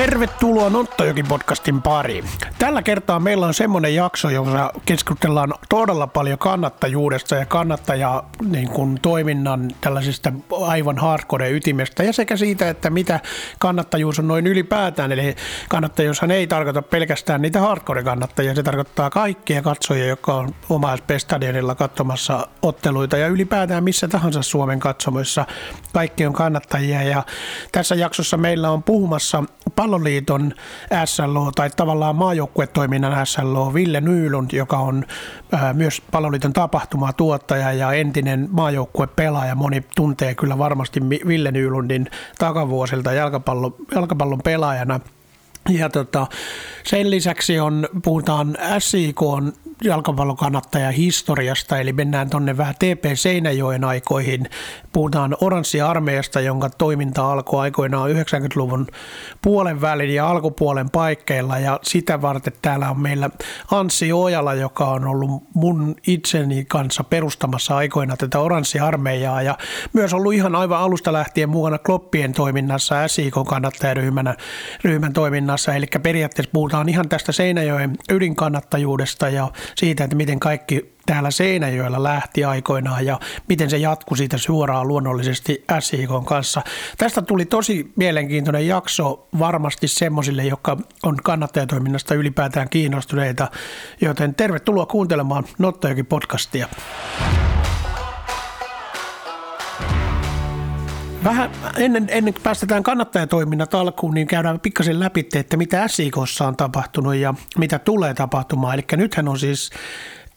Tervetuloa Nottojokin podcastin pariin. Tällä kertaa meillä on semmoinen jakso, jossa keskustellaan todella paljon kannattajuudesta ja kannattaja niin kuin, toiminnan tällaisista aivan hardcore ytimestä ja sekä siitä, että mitä kannattajuus on noin ylipäätään. Eli kannattajuushan ei tarkoita pelkästään niitä hardcore-kannattajia, se tarkoittaa kaikkia katsojia, jotka on omassa Stadionilla katsomassa otteluita ja ylipäätään missä tahansa Suomen katsomoissa kaikki on kannattajia ja tässä jaksossa meillä on puhumassa palloliiton SLO tai tavallaan maajoukkuetoiminnan SLO Ville Nyylund, joka on ää, myös palloliiton tapahtumatuottaja ja entinen maajoukkuepelaaja. Moni tuntee kyllä varmasti Ville Nyylundin takavuosilta jalkapallo, jalkapallon pelaajana. Ja tota, sen lisäksi on, puhutaan SIK on jalkapallokannattaja historiasta, eli mennään tuonne vähän TP Seinäjoen aikoihin. Puhutaan Oranssi-armeijasta, jonka toiminta alkoi aikoinaan 90-luvun puolen välin ja alkupuolen paikkeilla, ja sitä varten täällä on meillä Anssi Ojala, joka on ollut mun itseni kanssa perustamassa aikoina tätä Oranssi-armeijaa, ja myös ollut ihan aivan alusta lähtien mukana Kloppien toiminnassa, SIK kannattajaryhmän ryhmän toiminnassa, eli periaatteessa puhutaan ihan tästä Seinäjoen ydinkannattajuudesta ja siitä, että miten kaikki täällä Seinäjoella lähti aikoinaan ja miten se jatkui siitä suoraan luonnollisesti SIK kanssa. Tästä tuli tosi mielenkiintoinen jakso varmasti semmoisille, jotka on kannattajatoiminnasta ylipäätään kiinnostuneita, joten tervetuloa kuuntelemaan Nottojoki podcastia. Vähän ennen, ennen kuin päästetään kannattajatoiminnat alkuun, niin käydään pikkasen läpi, että mitä SIKossa on tapahtunut ja mitä tulee tapahtumaan. Eli nythän on siis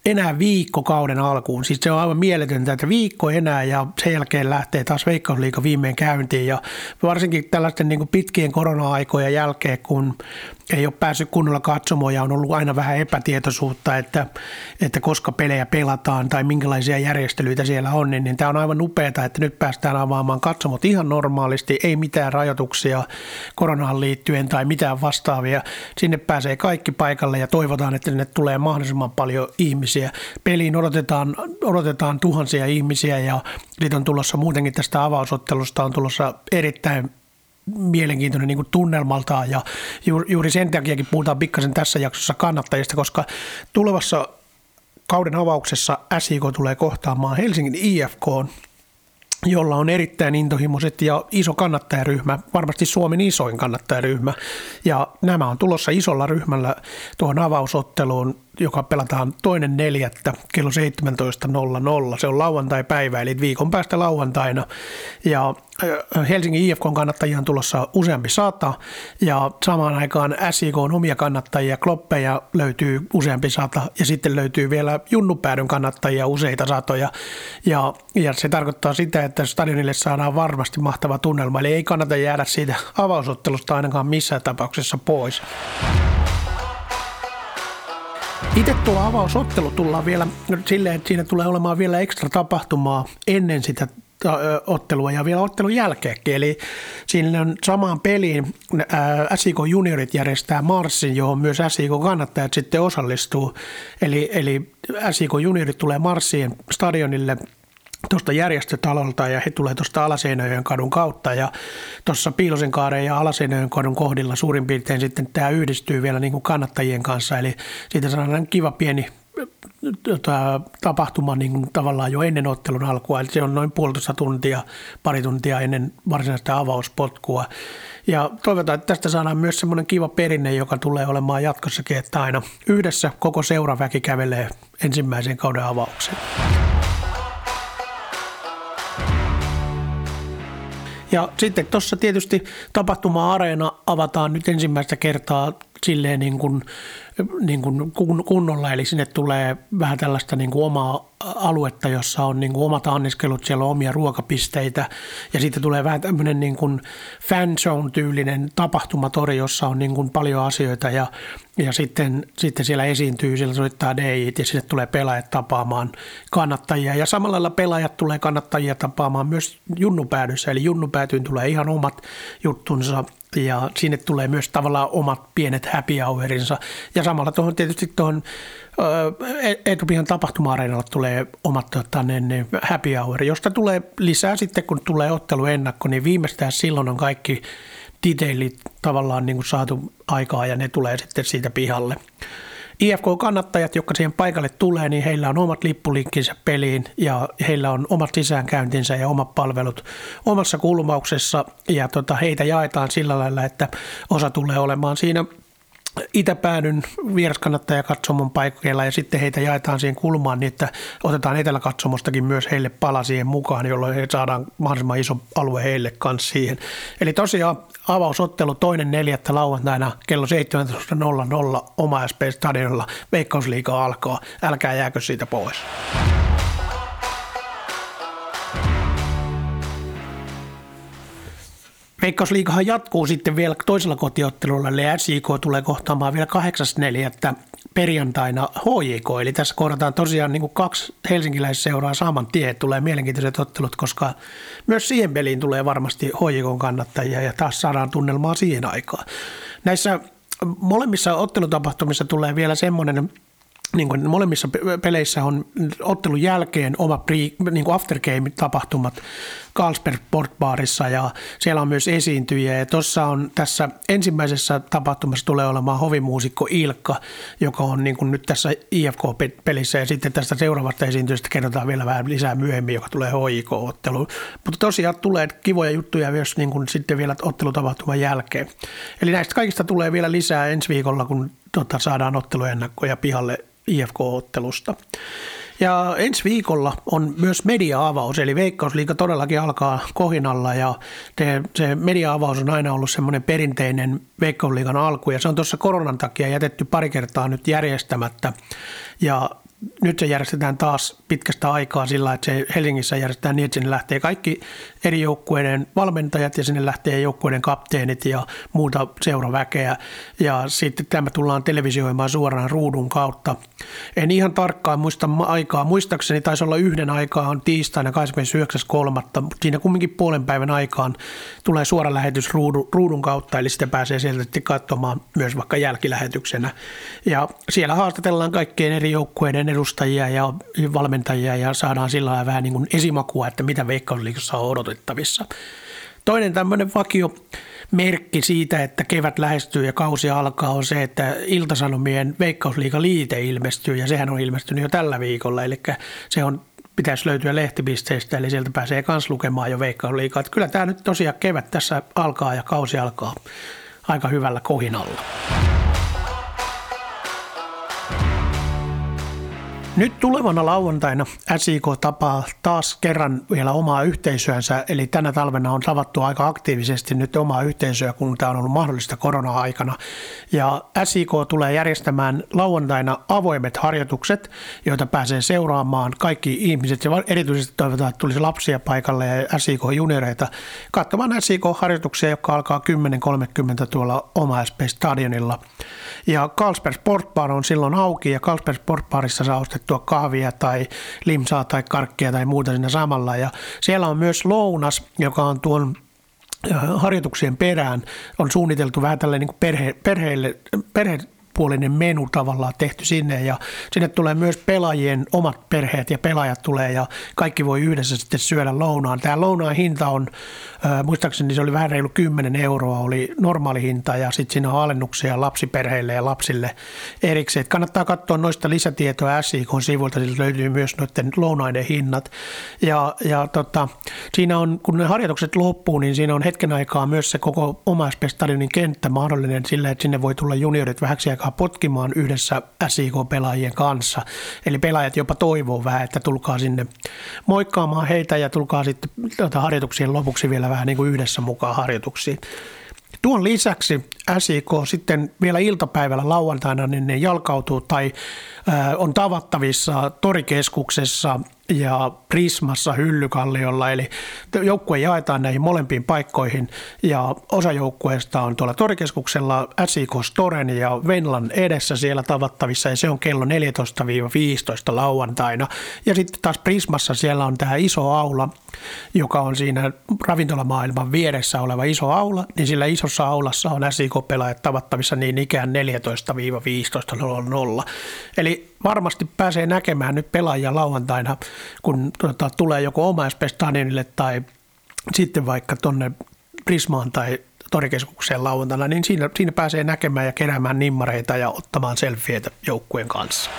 enää viikko kauden alkuun. Siis se on aivan mieletöntä, että viikko enää ja sen jälkeen lähtee taas Veikkausliiga viimein käyntiin. Ja varsinkin tällaisten niin pitkien korona-aikojen jälkeen, kun ei ole päässyt kunnolla katsomaan ja on ollut aina vähän epätietoisuutta, että, että koska pelejä pelataan tai minkälaisia järjestelyitä siellä on, niin, niin tämä on aivan upeaa, että nyt päästään avaamaan katsomot ihan normaalisti, ei mitään rajoituksia koronaan liittyen tai mitään vastaavia. Sinne pääsee kaikki paikalle ja toivotaan, että sinne tulee mahdollisimman paljon ihmisiä. Peliin odotetaan, odotetaan tuhansia ihmisiä ja nyt on tulossa muutenkin tästä avausottelusta on tulossa erittäin mielenkiintoinen niin kuin tunnelmaltaan ja juuri sen takiakin puhutaan pikkasen tässä jaksossa kannattajista, koska tulevassa kauden avauksessa SIK tulee kohtaamaan Helsingin IFK, jolla on erittäin intohimoiset ja iso kannattajaryhmä, varmasti Suomen isoin kannattajaryhmä. Ja nämä on tulossa isolla ryhmällä tuohon avausotteluun joka pelataan toinen neljättä kello 17.00. Se on lauantai-päivä, eli viikon päästä lauantaina. Ja Helsingin IFK kannattajia on tulossa useampi sata, ja samaan aikaan SIK on omia kannattajia, kloppeja löytyy useampi sata, ja sitten löytyy vielä junnupäädyn kannattajia useita satoja. Ja, ja se tarkoittaa sitä, että stadionille saadaan varmasti mahtava tunnelma, eli ei kannata jäädä siitä avausottelusta ainakaan missään tapauksessa pois. Itse tuo avausottelu tullaan vielä silleen, että siinä tulee olemaan vielä ekstra tapahtumaa ennen sitä ottelua ja vielä ottelun jälkeenkin. Eli siinä on samaan peliin SIK Juniorit järjestää marssin, johon myös SIK kannattajat sitten osallistuu. Eli, eli SIK Juniorit tulee marssiin stadionille – tuosta järjestötalolta ja he tulee tuosta Alaseinöjen kadun kautta ja tuossa Piilosen kaaren ja Alaseinöjen kadun kohdilla suurin piirtein sitten tämä yhdistyy vielä niin kuin kannattajien kanssa eli siitä saadaan kiva pieni tota, tapahtuma niin kuin tavallaan jo ennen ottelun alkua, eli se on noin puolitoista tuntia, pari tuntia ennen varsinaista avauspotkua. Ja toivotaan, että tästä saadaan myös semmoinen kiva perinne, joka tulee olemaan jatkossakin, että aina yhdessä koko seuraväki kävelee ensimmäisen kauden avaukseen. Ja sitten tuossa tietysti tapahtuma-areena avataan nyt ensimmäistä kertaa silleen niin kuin, niin kuin kunnolla, eli sinne tulee vähän tällaista niin kuin omaa aluetta, jossa on niin kuin omat anniskelut, siellä on omia ruokapisteitä. Ja sitten tulee vähän tämmöinen niin kuin fan zone-tyylinen tapahtumatori, jossa on niin kuin paljon asioita. Ja, ja sitten, sitten siellä esiintyy, siellä soittaa DJt ja sinne tulee pelaajat tapaamaan kannattajia. Ja samalla lailla pelaajat tulee kannattajia tapaamaan myös junnupäädyssä, eli junnupäätyyn tulee ihan omat juttunsa ja sinne tulee myös tavallaan omat pienet happy hourinsa. Ja samalla tuohon tietysti tuohon etupihan tapahtuma-areenalla tulee omat tota, ne, ne happy hour, josta tulee lisää sitten, kun tulee ottelu ennakko, niin viimeistään silloin on kaikki detailit tavallaan niin kuin saatu aikaa ja ne tulee sitten siitä pihalle. IFK-kannattajat, jotka siihen paikalle tulee, niin heillä on omat lippulinkkinsä peliin ja heillä on omat sisäänkäyntinsä ja omat palvelut omassa kulmauksessa. Ja tota, heitä jaetaan sillä lailla, että osa tulee olemaan siinä itäpäädyn vieraskannattajakatsomon paikkeilla ja sitten heitä jaetaan siihen kulmaan niin, että otetaan eteläkatsomostakin myös heille pala siihen mukaan, jolloin he saadaan mahdollisimman iso alue heille kanssa siihen. Eli tosiaan avausottelu toinen neljättä lauantaina kello 17.00 oma SP Stadionilla. Veikkausliiga alkaa. Älkää jääkö siitä pois. Veikkausliigahan jatkuu sitten vielä toisella kotiottelulla, eli SIK tulee kohtaamaan vielä 8.4. perjantaina HJK, eli tässä kohdataan tosiaan niin kuin kaksi helsinkiläisseuraa saman tien, tulee mielenkiintoiset ottelut, koska myös siihen peliin tulee varmasti HJK kannattajia ja taas saadaan tunnelmaa siihen aikaan. Näissä molemmissa ottelutapahtumissa tulee vielä semmoinen niin kuin molemmissa peleissä on ottelun jälkeen oma pre, niin kuin aftergame-tapahtumat Carlsberg Sportbarissa ja siellä on myös esiintyjiä. Ja tuossa on tässä ensimmäisessä tapahtumassa tulee olemaan hovimuusikko Ilkka, joka on niin kuin nyt tässä IFK-pelissä ja sitten tästä seuraavasta esiintyjästä kerrotaan vielä vähän lisää myöhemmin, joka tulee HIK-otteluun. Mutta tosiaan tulee kivoja juttuja myös niin kuin sitten vielä ottelutapahtuman jälkeen. Eli näistä kaikista tulee vielä lisää ensi viikolla, kun tota, saadaan otteluennakkoja pihalle IFK-ottelusta. Ja ensi viikolla on myös media-avaus, eli Veikkausliiga todellakin alkaa kohinalla ja se media-avaus on aina ollut semmoinen perinteinen Veikkausliigan alku ja se on tuossa koronan takia jätetty pari kertaa nyt järjestämättä ja nyt se järjestetään taas pitkästä aikaa sillä, että se Helsingissä järjestetään niin, että sinne lähtee kaikki eri joukkueiden valmentajat ja sinne lähtee joukkueiden kapteenit ja muuta seuraväkeä. Ja sitten tämä tullaan televisioimaan suoraan ruudun kautta. En ihan tarkkaan muista aikaa. Muistaakseni taisi olla yhden aikaa on tiistaina 29.3. Mutta siinä kumminkin puolen päivän aikaan tulee suora lähetys ruudun, ruudun kautta, eli sitten pääsee sieltä katsomaan myös vaikka jälkilähetyksenä. Ja siellä haastatellaan kaikkien eri joukkueiden edustajia ja valmentajia ja saadaan sillä lailla vähän niin kuin esimakua, että mitä Veikkausliikassa on odotettavissa. Toinen tämmöinen vakio merkki siitä, että kevät lähestyy ja kausi alkaa on se, että Iltasanomien Veikkausliiga liite ilmestyy ja sehän on ilmestynyt jo tällä viikolla, eli se on pitäisi löytyä lehtipisteistä, eli sieltä pääsee myös lukemaan jo Veikkausliigaa. Että kyllä tämä nyt tosiaan kevät tässä alkaa ja kausi alkaa aika hyvällä kohinalla. Nyt tulevana lauantaina SIK tapaa taas kerran vielä omaa yhteisöänsä, eli tänä talvena on tavattu aika aktiivisesti nyt omaa yhteisöä, kun tämä on ollut mahdollista korona-aikana. Ja SIK tulee järjestämään lauantaina avoimet harjoitukset, joita pääsee seuraamaan kaikki ihmiset, ja erityisesti toivotaan, että tulisi lapsia paikalle ja SIK-junioreita katsomaan SIK-harjoituksia, jotka alkaa 10.30 tuolla oma SP-stadionilla. Ja Carlsberg Sportbar on silloin auki, ja Carlsberg Sportbarissa saa kahvia tai limsaa tai karkkia tai muuta siinä samalla. Ja siellä on myös lounas, joka on tuon harjoituksien perään on suunniteltu vähän tällainen niin perhe, perheille, perhe, puolinen menu tavallaan tehty sinne ja sinne tulee myös pelaajien omat perheet ja pelaajat tulee ja kaikki voi yhdessä sitten syödä lounaan. Tämä lounaan hinta on, muistaakseni se oli vähän reilu 10 euroa, oli normaali hinta ja sitten siinä on alennuksia lapsiperheille ja lapsille erikseen. Kannattaa katsoa noista lisätietoa SIK-sivuilta, sieltä löytyy myös noiden lounaiden hinnat. Ja, ja tota, siinä on, kun ne harjoitukset loppuu, niin siinä on hetken aikaa myös se koko oma stadionin kenttä mahdollinen sillä, että sinne voi tulla juniorit vähäksi aikaa potkimaan yhdessä SIK-pelaajien kanssa. Eli pelaajat jopa toivoo vähän, että tulkaa sinne moikkaamaan heitä ja tulkaa sitten tuota, harjoituksien lopuksi vielä vähän niin kuin yhdessä mukaan harjoituksiin. Tuon lisäksi SIK sitten vielä iltapäivällä lauantaina niin ne jalkautuu tai on tavattavissa torikeskuksessa ja Prismassa Hyllykalliolla, eli joukkue jaetaan näihin molempiin paikkoihin ja osa joukkueesta on tuolla Torikeskuksella SIK Storen ja Venlan edessä siellä tavattavissa ja se on kello 14-15 lauantaina. Ja sitten taas Prismassa siellä on tämä iso aula, joka on siinä ravintolamaailman vieressä oleva iso aula, niin sillä isossa aulassa on SIK-pelaajat tavattavissa niin ikään 14-15.00. Eli varmasti pääsee näkemään nyt pelaajia lauantaina, kun tuota, tulee joko oma Stadionille tai sitten vaikka tuonne Prismaan tai torikeskukseen lauantaina, niin siinä, siinä pääsee näkemään ja keräämään nimmareita ja ottamaan selfieitä joukkueen kanssa.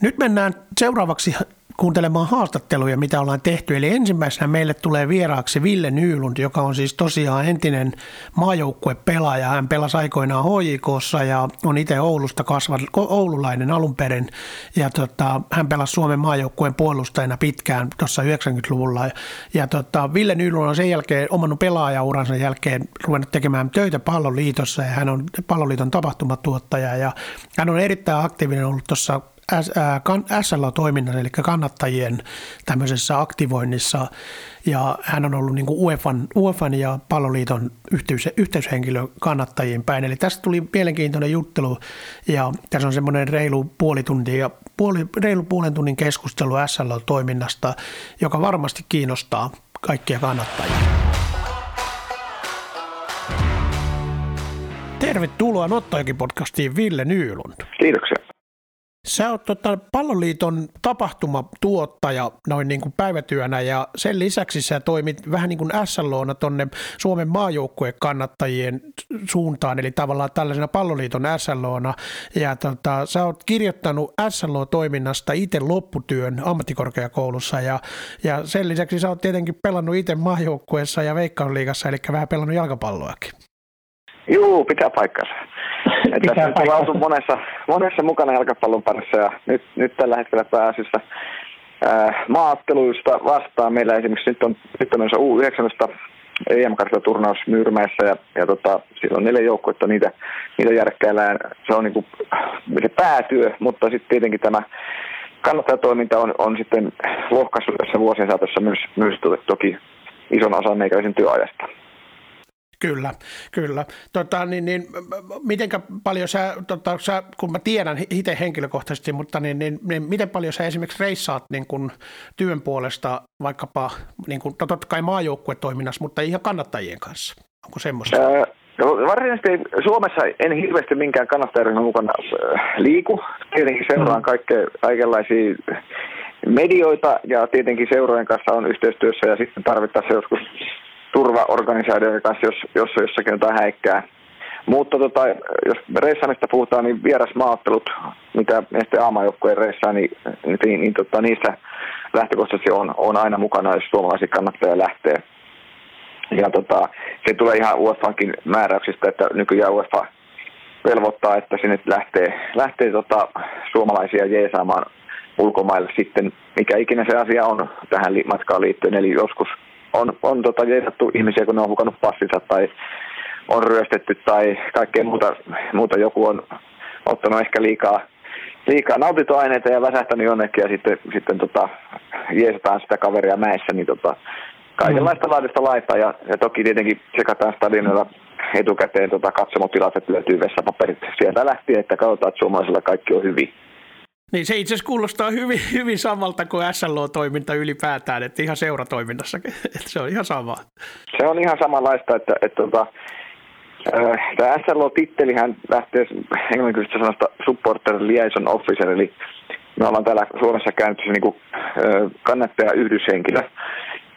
Nyt mennään seuraavaksi kuuntelemaan haastatteluja, mitä ollaan tehty. Eli ensimmäisenä meille tulee vieraaksi Ville Nylund, joka on siis tosiaan entinen maajoukkuepelaaja. Hän pelasi aikoinaan HJKssa ja on itse Oulusta kasvanut, oululainen alun perin. Ja tota, hän pelasi Suomen maajoukkueen puolustajana pitkään tuossa 90-luvulla. Ja tota, Ville Nylund on sen jälkeen omannut pelaajauransa jälkeen ruvennut tekemään töitä palloliitossa ja hän on palloliiton tapahtumatuottaja ja hän on erittäin aktiivinen ollut tuossa SL-toiminnassa, eli kannattajien tämmöisessä aktivoinnissa, ja hän on ollut niin kuin UEFan, UEFan ja palloliiton yhteys, yhteyshenkilö kannattajien päin. Eli tästä tuli mielenkiintoinen juttelu, ja tässä on semmoinen reilu puoli tuntia, puoli, reilu puolen tunnin keskustelu SL-toiminnasta, joka varmasti kiinnostaa kaikkia kannattajia. Tervetuloa Nottajakin podcastiin Ville Nyylund. Kiitoksia. Sä oot tota, Palloliiton tapahtumatuottaja noin niin kuin päivätyönä ja sen lisäksi sä toimit vähän niin kuin SLOna tonne Suomen maajoukkueen kannattajien suuntaan, eli tavallaan tällaisena Palloliiton SLOna. Ja tota, sä oot kirjoittanut SLO-toiminnasta itse lopputyön ammattikorkeakoulussa ja, ja sen lisäksi sä oot tietenkin pelannut itse maajoukkueessa ja Veikkausliigassa, eli vähän pelannut jalkapalloakin. Joo, pitää paikkansa. Että tässä on oltu monessa, monessa mukana jalkapallon parissa ja nyt, nyt tällä hetkellä pääasiassa maatteluista vastaan. Meillä esimerkiksi nyt on, nyt on U19 em turnaus Myyrmäessä ja, ja tota, siellä on neljä joukkuetta, niitä, niitä järkkäillään. Se on niinku se päätyö, mutta sitten tietenkin tämä kannattajatoiminta on, on sitten lohkaissut tässä vuosien saatossa myös, myös toki ison osan meikäläisen työajasta. Kyllä, kyllä. Tota, niin, niin, mitenkä paljon sä, tota, sä, kun mä tiedän itse henkilökohtaisesti, mutta niin, niin, niin, miten paljon sä esimerkiksi reissaat niin kun työn puolesta vaikkapa, niin kun, totta kai maajoukkuetoiminnassa, mutta ihan kannattajien kanssa? Onko semmoista? Ää, no, varsinaisesti Suomessa en hirveästi minkään kannattajaryhmän mukana liiku. Tietenkin seuraan mm. kaikkea, kaikenlaisia medioita ja tietenkin seurojen kanssa on yhteistyössä ja sitten tarvittaessa joskus turvaorganisaatioiden kanssa, jos, jos on jossakin jotain häikkää. Mutta tota, jos reissamista puhutaan, niin vierasmaattelut, mitä sitten aamajoukkueen reissaa, niin, niin, niin tota, niissä lähtökohtaisesti on, on aina mukana, jos suomalaisia kannattajia lähtee. Ja tota, se tulee ihan UEFAnkin määräyksistä, että nykyään UEFA velvoittaa, että sinne lähtee, lähtee tota, suomalaisia jeesaamaan ulkomaille sitten, mikä ikinä se asia on tähän matkaan liittyen. Eli joskus on, on tota, jeesattu ihmisiä, kun ne on hukannut passinsa tai on ryöstetty tai kaikkea muuta, muuta joku on ottanut ehkä liikaa, liikaa nautintoaineita ja väsähtänyt jonnekin ja sitten, sitten tota, jeesataan sitä kaveria mäessä, niin tota, kaikenlaista mm. laidasta laittaa ja, ja, toki tietenkin sekataan stadionilla etukäteen tota, katsomotilat, että löytyy vessapaperit sieltä lähtien, että katsotaan, että suomalaisilla kaikki on hyvin. Niin se itse asiassa kuulostaa hyvin, hyvin samalta kuin SLO-toiminta ylipäätään, että ihan seuratoiminnassa, että se on ihan sama. Se on ihan samanlaista, että, että, että äh, tämä SLO-tittelihän lähtee englanninkielisestä sanasta supporter liaison officer, eli me ollaan täällä Suomessa kääntyssä niin kuin, äh, kannattaja yhdyshenkilö.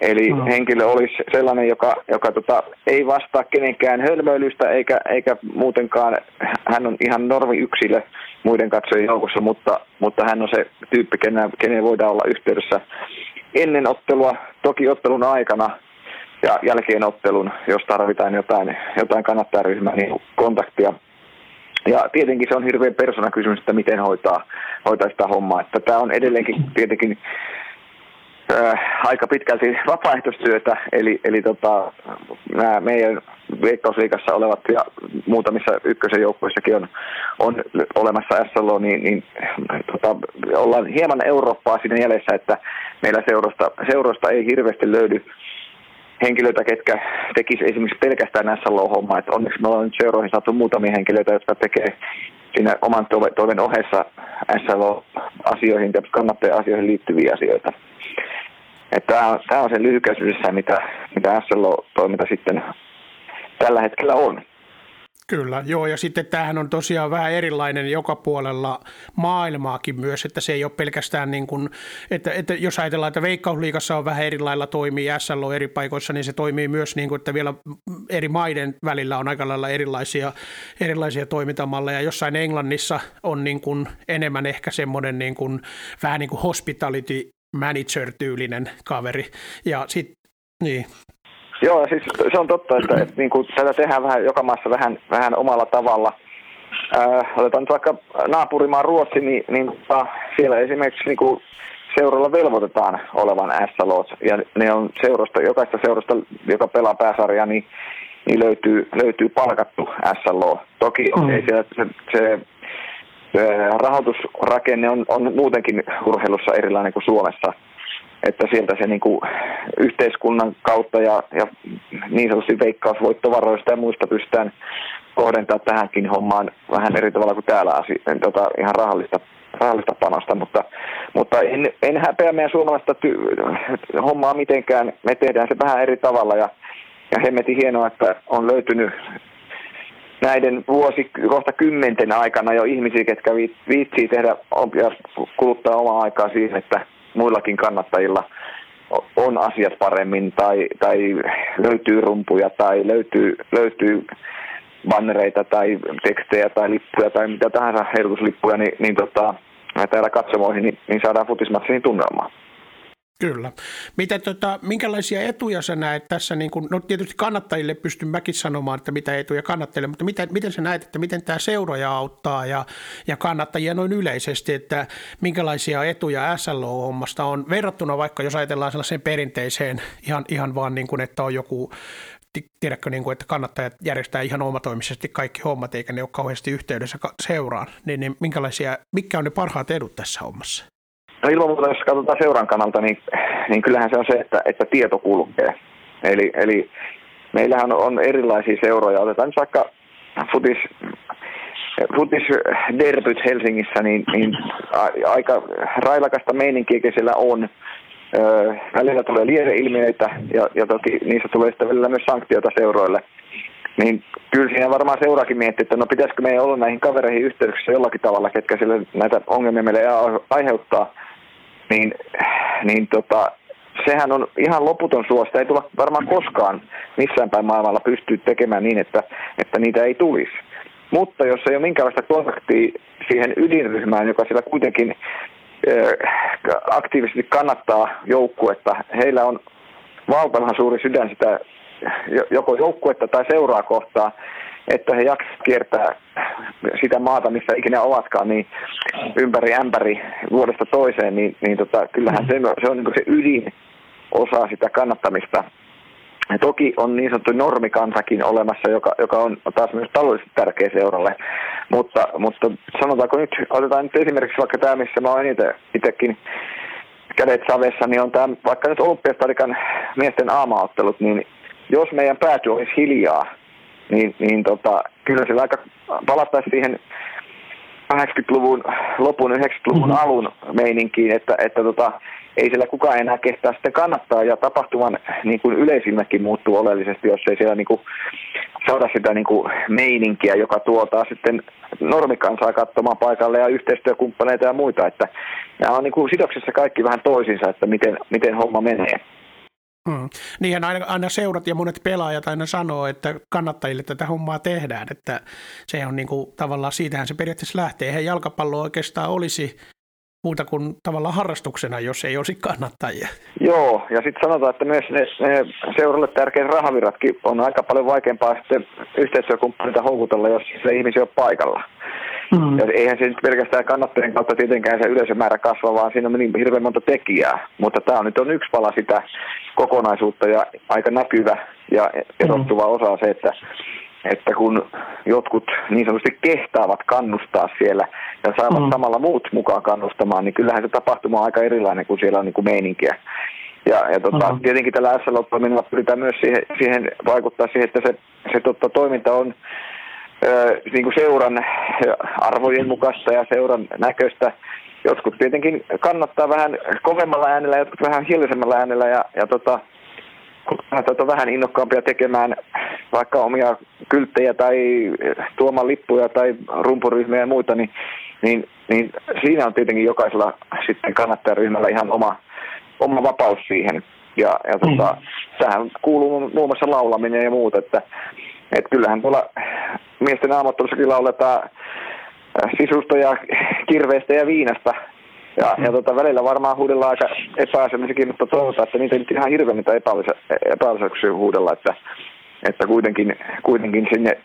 Eli no. henkilö olisi sellainen, joka, joka tota, ei vastaa kenenkään hölmöilystä eikä, eikä muutenkaan, hän on ihan normi yksilö muiden katsojien joukossa, mutta, mutta hän on se tyyppi, kenen, kenen voidaan olla yhteydessä ennen ottelua, toki ottelun aikana ja jälkeen ottelun, jos tarvitaan jotain, jotain kannattajaryhmää, niin kontaktia. Ja tietenkin se on hirveän persoonakysymys, että miten hoitaa, hoitaa sitä hommaa. Että tämä on edelleenkin tietenkin äh, aika pitkälti vapaaehtoistyötä, eli, eli tota, nämä meidän Veikkausliikassa olevat ja muutamissa ykkösen joukkueissakin on, on olemassa SLO, niin, niin tota, ollaan hieman Eurooppaa siinä jäljessä, että meillä seurosta, seurosta ei hirveästi löydy henkilöitä, ketkä tekisivät esimerkiksi pelkästään SLO-hommaa. Että onneksi me ollaan nyt seuroihin saatu muutamia henkilöitä, jotka tekee siinä oman toimen ohessa SLO-asioihin ja kannattaja-asioihin liittyviä asioita. Tämä, on, tämä on se lyhykäisyydessä, mitä, mitä SLO-toiminta sitten tällä hetkellä on. Kyllä, joo, ja sitten tämähän on tosiaan vähän erilainen joka puolella maailmaakin myös, että se ei ole pelkästään niin kuin, että, että jos ajatellaan, että Veikkausliigassa on vähän eri lailla toimii SLO eri paikoissa, niin se toimii myös niin kuin, että vielä eri maiden välillä on aika lailla erilaisia, erilaisia toimintamalleja. Jossain Englannissa on niin kuin enemmän ehkä semmoinen niin kuin, vähän niin kuin hospitality manager-tyylinen kaveri, ja sitten niin, Joo, siis se on totta, että, että niin kuin, tätä tehdään vähän joka maassa vähän, vähän omalla tavalla. Äh, otetaan nyt vaikka naapurimaan Ruotsi, niin, niin äh, siellä esimerkiksi niin kuin, seuralla velvoitetaan olevan SLO, ja ne on seurasta, jokaista seurasta, joka pelaa pääsarjaa, niin, niin löytyy, löytyy palkattu SLO. Toki mm. ei siellä, se, se rahoitusrakenne on, on muutenkin urheilussa erilainen kuin Suomessa että sieltä se niin kuin yhteiskunnan kautta ja, ja niin sanotusti veikkausvoittovaroista ja muista pystytään kohdentaa tähänkin hommaan vähän eri tavalla kuin täällä asi, tota, ihan rahallista, rahallista panosta, mutta, mutta en, en häpeä meidän suomalaista ty- hommaa mitenkään. Me tehdään se vähän eri tavalla ja, ja hemmetin hienoa, että on löytynyt näiden vuosi, kohta kymmenten aikana jo ihmisiä, ketkä viitsii tehdä ja kuluttaa omaa aikaa siihen, että muillakin kannattajilla on asiat paremmin tai, tai löytyy rumpuja tai löytyy, löytyy bannereita tai tekstejä tai lippuja tai mitä tahansa ehdotuslippuja, niin, niin tota, täällä katsomoihin, niin, niin saadaan futismatsiin tunnelmaa. Kyllä. Mitä, tota, minkälaisia etuja sä näet tässä, niin kun, no tietysti kannattajille pystyn mäkin sanomaan, että mitä etuja kannattajille, mutta mitä, miten sä näet, että miten tämä seuroja auttaa ja, ja kannattajia noin yleisesti, että minkälaisia etuja SLO-hommasta on verrattuna vaikka, jos ajatellaan sellaiseen perinteiseen, ihan, ihan vaan niin kuin, että on joku tiedätkö, niin kuin, että kannattajat järjestää ihan omatoimisesti kaikki hommat, eikä ne ole kauheasti yhteydessä seuraan, niin, niin minkälaisia, mitkä on ne parhaat edut tässä hommassa? No ilman muuta, jos katsotaan seuran kannalta, niin, niin kyllähän se on se, että, että tieto kulkee. Eli, eli meillähän on erilaisia seuroja. Otetaan nyt vaikka futis, futis derbyt Helsingissä, niin, niin aika railakasta meininkiä siellä on. Öö, välillä tulee lieveilmiöitä ja, ja toki niissä tulee sitten välillä myös sanktioita seuroille. Niin kyllä siinä varmaan seuraakin miettii, että no pitäisikö meidän olla näihin kavereihin yhteyksissä jollakin tavalla, ketkä sille näitä ongelmia meille aiheuttaa niin, niin tota, sehän on ihan loputon suo. Sitä ei tulla varmaan koskaan missään päin maailmalla pystyä tekemään niin, että, että niitä ei tulisi. Mutta jos ei ole minkäänlaista kontaktia siihen ydinryhmään, joka siellä kuitenkin aktiivisesti kannattaa joukkuetta, heillä on valtavan suuri sydän sitä joko joukkuetta tai seuraa kohtaa, että he jaksavat kiertää sitä maata, missä ikinä ovatkaan, niin ympäri ämpäri vuodesta toiseen, niin, niin tota, kyllähän se, se on niin se ydin osa sitä kannattamista. Ja toki on niin sanottu normikansakin olemassa, joka, joka on taas myös taloudellisesti tärkeä seuralle. Mutta, mutta sanotaanko nyt, otetaan nyt esimerkiksi vaikka tämä, missä mä oon itsekin kädet savessa, niin on tämä vaikka nyt Olympiastadikan miesten aamaottelut, niin jos meidän pääty olisi hiljaa, niin, niin tota, kyllä se aika palattaisiin siihen 80-luvun lopun, 90-luvun mm-hmm. alun meininkiin, että, että tota, ei siellä kukaan enää kestää sitten kannattaa ja tapahtuman niin kuin yleisilmäkin muuttuu oleellisesti, jos ei siellä niin kuin, saada sitä niin kuin, meininkiä, joka tuottaa sitten normikansaa katsomaan paikalle ja yhteistyökumppaneita ja muita, että nämä on niin kuin sidoksissa kaikki vähän toisinsa, että miten, miten homma menee. Hmm. Niinhän aina, aina seurat ja monet pelaajat aina sanoo, että kannattajille tätä hommaa tehdään, että se on niin kuin, tavallaan, siitähän se periaatteessa lähtee. Eihän jalkapallo oikeastaan olisi muuta kuin tavallaan harrastuksena, jos ei olisi kannattajia. Joo, ja sitten sanotaan, että myös ne, ne seuralle tärkeät rahaviratkin on aika paljon vaikeampaa sitten yhteistyökumppanita houkutella, jos se ihmisiä on paikalla. Mm. Ja eihän se nyt pelkästään kannattajien kautta tietenkään se yleisömäärä kasva, vaan siinä on niin hirveän monta tekijää. Mutta tämä on nyt on yksi pala sitä kokonaisuutta ja aika näkyvä ja erottuva mm. osa se, että, että kun jotkut niin sanotusti kehtaavat kannustaa siellä ja saavat mm. samalla muut mukaan kannustamaan, niin kyllähän se tapahtuma on aika erilainen kuin siellä on niin kuin meininkiä. Ja, ja tota, mm. tietenkin tällä SLO-toiminnalla pyritään myös siihen, siihen vaikuttaa siihen, että se, se tota, toiminta on niin kuin seuran arvojen mukaista ja seuran näköistä. Jotkut tietenkin kannattaa vähän kovemmalla äänellä, jotkut vähän hiljaisemmalla äänellä ja, ja tota, on vähän innokkaampia tekemään vaikka omia kylttejä tai tuomaan lippuja tai rumpuryhmiä ja muita, niin, niin, niin siinä on tietenkin jokaisella sitten kannattajaryhmällä ihan oma, oma vapaus siihen. Ja, ja tota, mm. tähän kuuluu muun muassa laulaminen ja muuta, että, että kyllähän tuolla miesten aamattelussakin lauletaan sisusta ja kirveistä ja viinasta ja, ja tota, välillä varmaan huudella aika epäasemisikin, mutta toivotaan, että niitä nyt ihan hirveän niitä epäasemisia huudella, että, että kuitenkin, kuitenkin sinne,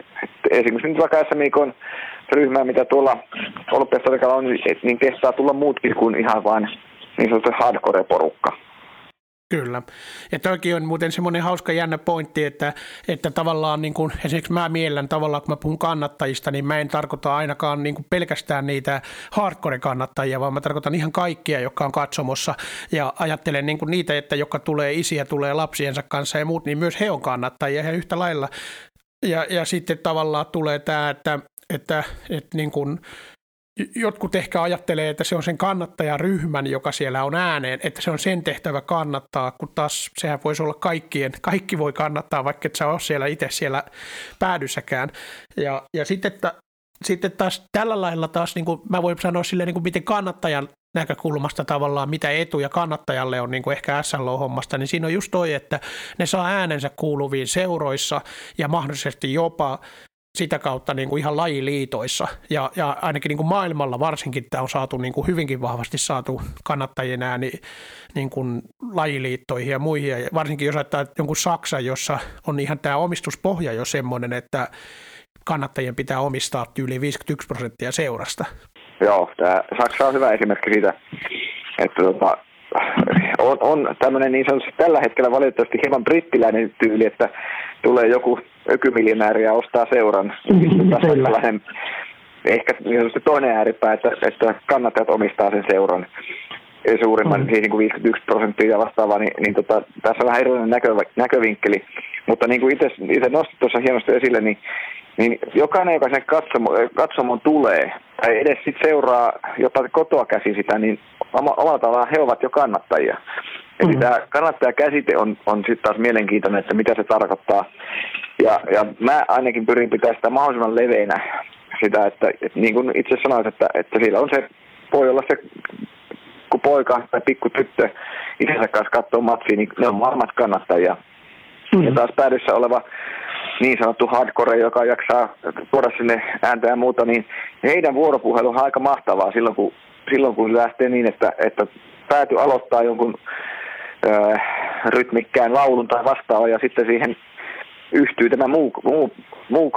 esimerkiksi nyt vaikka SMIKon ryhmää, mitä tuolla Olympiastadikalla on, niin, niin kestää tulla muutkin kuin ihan vain niin sanottu hardcore-porukka. Kyllä. Ja toikin on muuten semmoinen hauska jännä pointti, että, että tavallaan niin kuin, esimerkiksi mä miellän tavallaan, kun mä puhun kannattajista, niin mä en tarkoita ainakaan niin kuin pelkästään niitä hardcore-kannattajia, vaan mä tarkoitan ihan kaikkia, jotka on katsomossa ja ajattelen niin kuin niitä, että jotka tulee isiä, tulee lapsiensa kanssa ja muut, niin myös he on kannattajia ja yhtä lailla. Ja, ja sitten tavallaan tulee tämä, että, että, että niin kuin jotkut ehkä ajattelee, että se on sen kannattajaryhmän, joka siellä on ääneen, että se on sen tehtävä kannattaa, kun taas sehän voisi olla kaikkien, kaikki voi kannattaa, vaikka et sä ole siellä itse siellä päädyssäkään. Ja, ja sitten, että, sitten taas tällä lailla taas, niin kuin mä voin sanoa silleen, niin kuin miten kannattajan näkökulmasta tavallaan, mitä etuja kannattajalle on niin kuin ehkä SLO-hommasta, niin siinä on just toi, että ne saa äänensä kuuluviin seuroissa ja mahdollisesti jopa sitä kautta niin kuin ihan lajiliitoissa ja, ja ainakin niin kuin maailmalla varsinkin tämä on saatu niin kuin hyvinkin vahvasti saatu kannattajien ääni niin kuin lajiliittoihin ja muihin. Ja varsinkin jos ajattelee jonkun Saksa, jossa on ihan tämä omistuspohja jo semmoinen, että kannattajien pitää omistaa yli 51 prosenttia seurasta. Joo, tämä Saksa on hyvä esimerkki siitä, että tota, on, on tämmöinen niin sanotusti tällä hetkellä valitettavasti hieman brittiläinen tyyli, että tulee joku ökymiljonääri ja ostaa seuran. Tällainen, ehkä niin toinen ääripää, että, että kannattajat omistaa sen seuran suurimman, mm. siis niin kuin 51 prosenttia ja vastaavaa, niin, niin tota, tässä on vähän erilainen näkö, näkövinkkeli. Mutta niin kuin itse, itse nostit tuossa hienosti esille, niin, niin jokainen, joka sen katsomo, katsomon tulee, tai edes sit seuraa jopa kotoa käsin sitä, niin omalla tavallaan he ovat jo kannattajia. Eli mm. tämä kannattajakäsite on, on sitten taas mielenkiintoinen, että mitä se tarkoittaa. Ja, ja mä ainakin pyrin pitää sitä mahdollisimman leveänä sitä, että, että niin kuin itse sanoit, että, että siellä on se, voi olla se kun poika tai pikku tyttö isänsä kanssa katsoo matsia, niin ne on varmat kannattajia. Mm. Ja taas päädyssä oleva niin sanottu hardcore, joka jaksaa tuoda sinne ääntä ja muuta, niin heidän vuoropuhelu on aika mahtavaa silloin, kun, silloin, kun lähtee niin, että, että pääty aloittaa jonkun ö, rytmikkään laulun tai vastaavan ja sitten siihen yhtyy tämä muu, muu, muu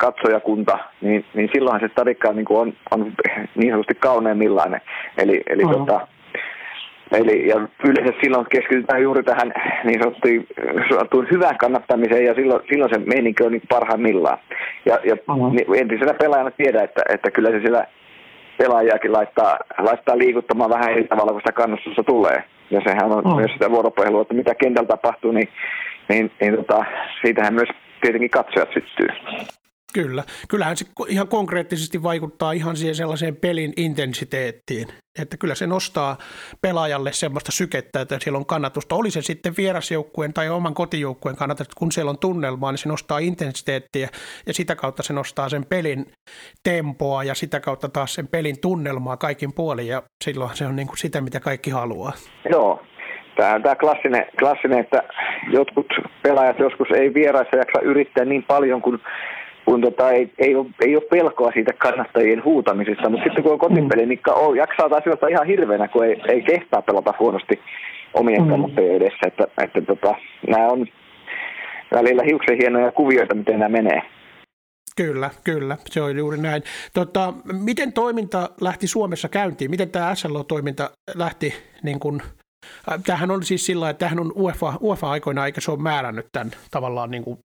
katsojakunta, niin, niin silloinhan se stadikka niin on, on niin sanotusti kauneimmillaan. Eli, eli mm. tota, Eli, ja yleensä silloin keskitytään juuri tähän niin sanottuun hyvään kannattamiseen ja silloin, silloin se meininki on niin parhaimmillaan. Ja, ja mm-hmm. entisenä pelaajana tiedä, että, että kyllä se siellä pelaajiakin laittaa, laittaa liikuttamaan vähän eri tavalla, kun sitä kannustusta tulee. Ja sehän on mm. myös sitä vuoropuhelua, että mitä kentällä tapahtuu, niin, niin, niin tota, siitähän myös tietenkin katsojat syttyy. Kyllä. Kyllähän se ihan konkreettisesti vaikuttaa ihan siihen sellaiseen pelin intensiteettiin, että kyllä se nostaa pelaajalle semmoista sykettä, että siellä on kannatusta. Oli se sitten vierasjoukkueen tai oman kotijoukkueen kannatusta, kun siellä on tunnelmaa, niin se nostaa intensiteettiä ja sitä kautta se nostaa sen pelin tempoa ja sitä kautta taas sen pelin tunnelmaa kaikin puolin ja silloin se on niin kuin sitä, mitä kaikki haluaa. Joo, tämä on tämä klassinen, klassinen, että jotkut pelaajat joskus ei vieraissa jaksa yrittää niin paljon kuin kun tota, ei, ei, ole, ei ole pelkoa siitä kannattajien huutamisesta, mutta sitten kun on kotipeli, niin on, jaksaa taas juosta ihan hirveänä, kun ei, ei kehtaa pelata huonosti omien mm. kannattajien edessä. Että, että tota, nämä on välillä hiuksen hienoja kuvioita, miten nämä menee. Kyllä, kyllä, se on juuri näin. Tota, miten toiminta lähti Suomessa käyntiin? Miten tämä SLO-toiminta lähti, niin kun, tämähän on siis sillä että tämähän on UEFA, UEFA aikoina, eikä se ole määrännyt tämän tavallaan niin kuin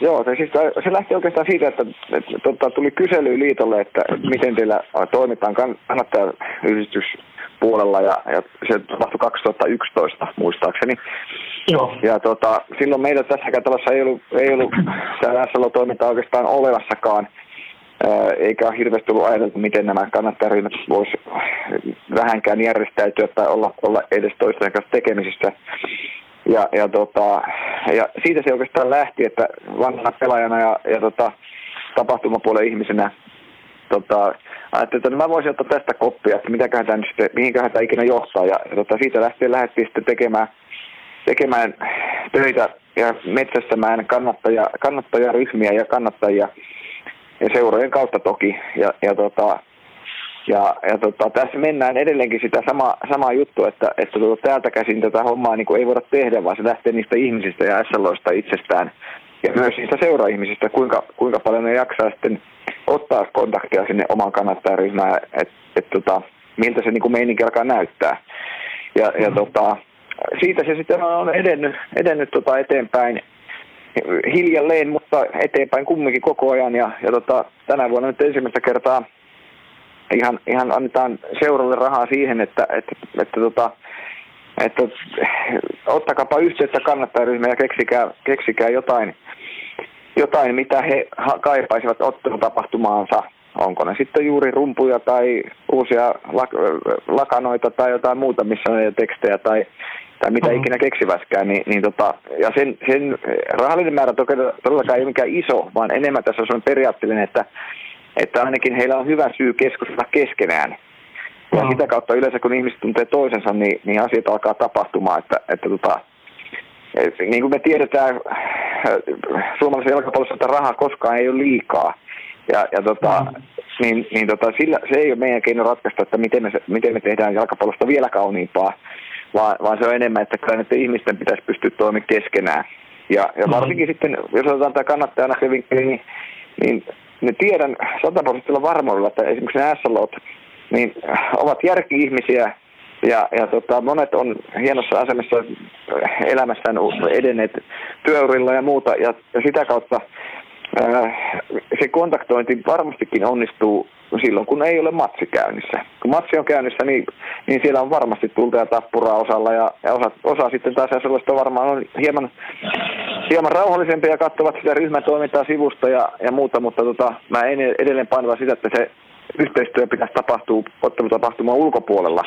Joo, se, siis, se lähti oikeastaan siitä, että, että, että tota, tuli kysely liitolle, että miten teillä toimitaan kannattajayhdistyspuolella ja, ja se tapahtui 2011 muistaakseni. Joo. Ja tota, silloin meillä tässä talossa ei ollut, ei ollut tämä SLO-toiminta oikeastaan olemassakaan, eikä ole hirveästi ollut ajateltu, miten nämä kannattajaryhmät voisivat vähänkään järjestäytyä tai olla, olla edes toisten kanssa tekemisissä. Ja, ja, tota, ja siitä se oikeastaan lähti, että vanhana pelaajana ja, ja tota, tapahtumapuolen ihmisenä tota, ajattelin, että no mä voisin ottaa tästä koppia, että mitäköhän tämä sitten, mihinköhän tämä ikinä johtaa. Ja, ja tota, siitä lähtien lähdettiin sitten tekemään, tekemään töitä ja metsästämään kannattaja, kannattajaryhmiä ja kannattajia ja seurojen kautta toki. Ja, ja, tota, ja, ja tota, tässä mennään edelleenkin sitä sama, samaa juttua, että, että tota, täältä käsin tätä hommaa niin ei voida tehdä, vaan se lähtee niistä ihmisistä ja SLOista itsestään ja myös niistä seuraihmisistä, kuinka, kuinka paljon ne jaksaa sitten ottaa kontaktia sinne oman kannattajaryhmään, että et, tota, miltä se niin kuin meininki alkaa näyttää. Ja, ja mm. tota, siitä se sitten on edennyt, edennyt tota eteenpäin hiljalleen, mutta eteenpäin kumminkin koko ajan. Ja, ja tota, tänä vuonna nyt ensimmäistä kertaa ihan, ihan annetaan seuralle rahaa siihen, että, että, että, tota, että ottakapa yhteyttä kannattajaryhmä ja keksikää, keksikää jotain, jotain, mitä he kaipaisivat ottelutapahtumaansa. Onko ne sitten juuri rumpuja tai uusia lak- lakanoita tai jotain muuta, missä on tekstejä tai, tai mitä mm-hmm. ikinä keksiväskään. Niin, niin tota, ja sen, sen rahallinen määrä todellakaan ei ole mikään iso, vaan enemmän tässä on periaatteellinen, että, että ainakin heillä on hyvä syy keskustella keskenään. Ja sitä kautta yleensä kun ihmiset tuntee toisensa, niin, niin asiat alkaa tapahtumaan, että, että tota, niin kuin me tiedetään suomalaisessa jalkapallossa, että rahaa koskaan ei ole liikaa. Ja, ja tota, mm. niin, niin tota, sillä, se ei ole meidän keino ratkaista, että miten me, miten me tehdään jalkapallosta vielä kauniimpaa, vaan, vaan se on enemmän, että kyllä näiden ihmisten pitäisi pystyä toimimaan keskenään. Ja, ja mm. varsinkin mm. sitten, jos otetaan tämä kannattajana vinkkeli, niin, niin ne tiedän sataprosenttisella varmuudella, että esimerkiksi nämä SLOt, niin ovat järki-ihmisiä, ja, ja tota, monet on hienossa asemassa elämässään edenneet työurilla ja muuta, ja, ja sitä kautta ää, se kontaktointi varmastikin onnistuu silloin, kun ei ole matsi käynnissä. Kun matsi on käynnissä, niin, niin siellä on varmasti tulta ja tappuraa osalla, ja, ja osa, osa sitten taas sellaista varmaan on hieman, hieman rauhallisempia ja katsovat sitä ryhmän toimintaa sivusta ja, ja muuta, mutta tota, mä en edelleen painava sitä, että se yhteistyö pitäisi tapahtua ottelutapahtuman ulkopuolella.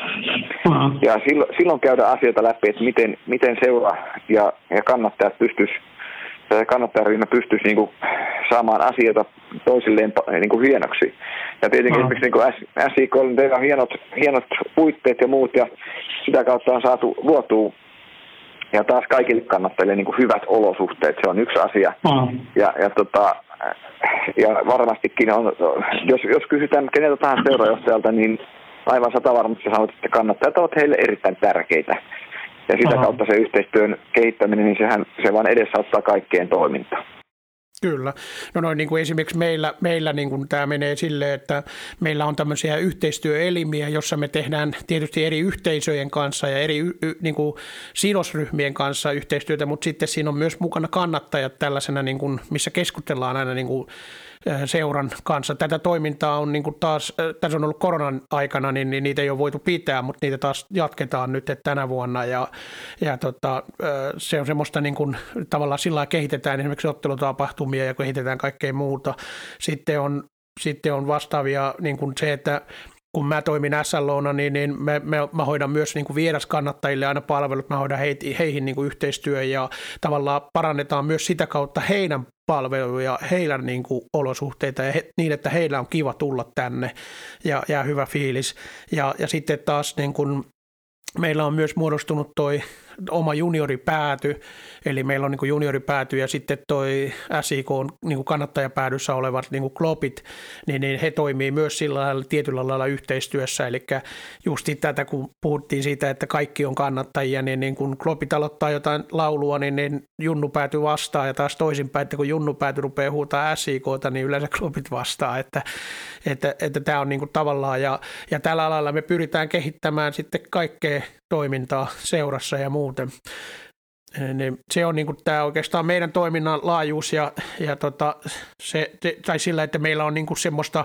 Ja silloin, silloin käydään asioita läpi, että miten, miten seura ja, ja kannattajat pystyisi kannattajaryhmä pystyisi niin kuin, saamaan asioita toisilleen niin kuin, hienoksi. Ja tietenkin mm. esimerkiksi niin SIK on hienot, hienot puitteet ja muut, ja sitä kautta on saatu luotua ja taas kaikille kannattajille niin kuin hyvät olosuhteet, se on yksi asia. Mm. Ja, ja tota, ja varmastikin on, jos, jos kysytään keneltä tahansa seurajohtajalta, niin aivan sata varmasti sanot, että kannattajat ovat heille erittäin tärkeitä. Ja sitä Aha. kautta se yhteistyön kehittäminen, niin sehän se vaan edesauttaa kaikkien toimintaa. Kyllä. No noin niin kuin esimerkiksi meillä, meillä niin kuin tämä menee sille, että meillä on tämmöisiä yhteistyöelimiä, jossa me tehdään tietysti eri yhteisöjen kanssa ja eri niin kuin sidosryhmien kanssa yhteistyötä, mutta sitten siinä on myös mukana kannattajat tällaisena, niin kuin, missä keskustellaan aina niin kuin seuran kanssa. Tätä toimintaa on niin kuin taas, tässä on ollut koronan aikana, niin, niin niitä ei ole voitu pitää, mutta niitä taas jatketaan nyt tänä vuonna ja, ja tota, se on semmoista niin kuin, tavallaan sillä kehitetään esimerkiksi ottelutapahtumia ja kehitetään kaikkea muuta. Sitten on sitten on vastaavia niin kuin se, että kun mä toimin SLOna, niin, niin me, me, mä hoidan myös niin kuin vieraskannattajille aina palvelut, mä hoidan heit, heihin niin kuin yhteistyö ja tavallaan parannetaan myös sitä kautta heidän palveluja, heidän niin kuin olosuhteita ja he, niin, että heillä on kiva tulla tänne ja, ja hyvä fiilis. Ja, ja sitten taas niin kuin meillä on myös muodostunut toi oma junioripääty, eli meillä on niin junioripääty ja sitten toi SIK on niin kannattajapäädyssä olevat niin klopit, niin, niin he toimii myös sillä lailla tietyllä lailla yhteistyössä, eli just tätä kun puhuttiin siitä, että kaikki on kannattajia, niin, niin kun klopit aloittaa jotain laulua, niin, niin Junnu päätyy vastaan ja taas toisinpäin, että kun Junnu pääty rupeaa huutaa SIKta, niin yleensä klopit vastaa, että, että, että tämä on niin kuin tavallaan. Ja, ja tällä alalla me pyritään kehittämään sitten kaikkea toimintaa seurassa ja muuten. Niin se on niin tämä oikeastaan meidän toiminnan laajuus ja, ja tota, se, tai sillä, että meillä on niin semmoista,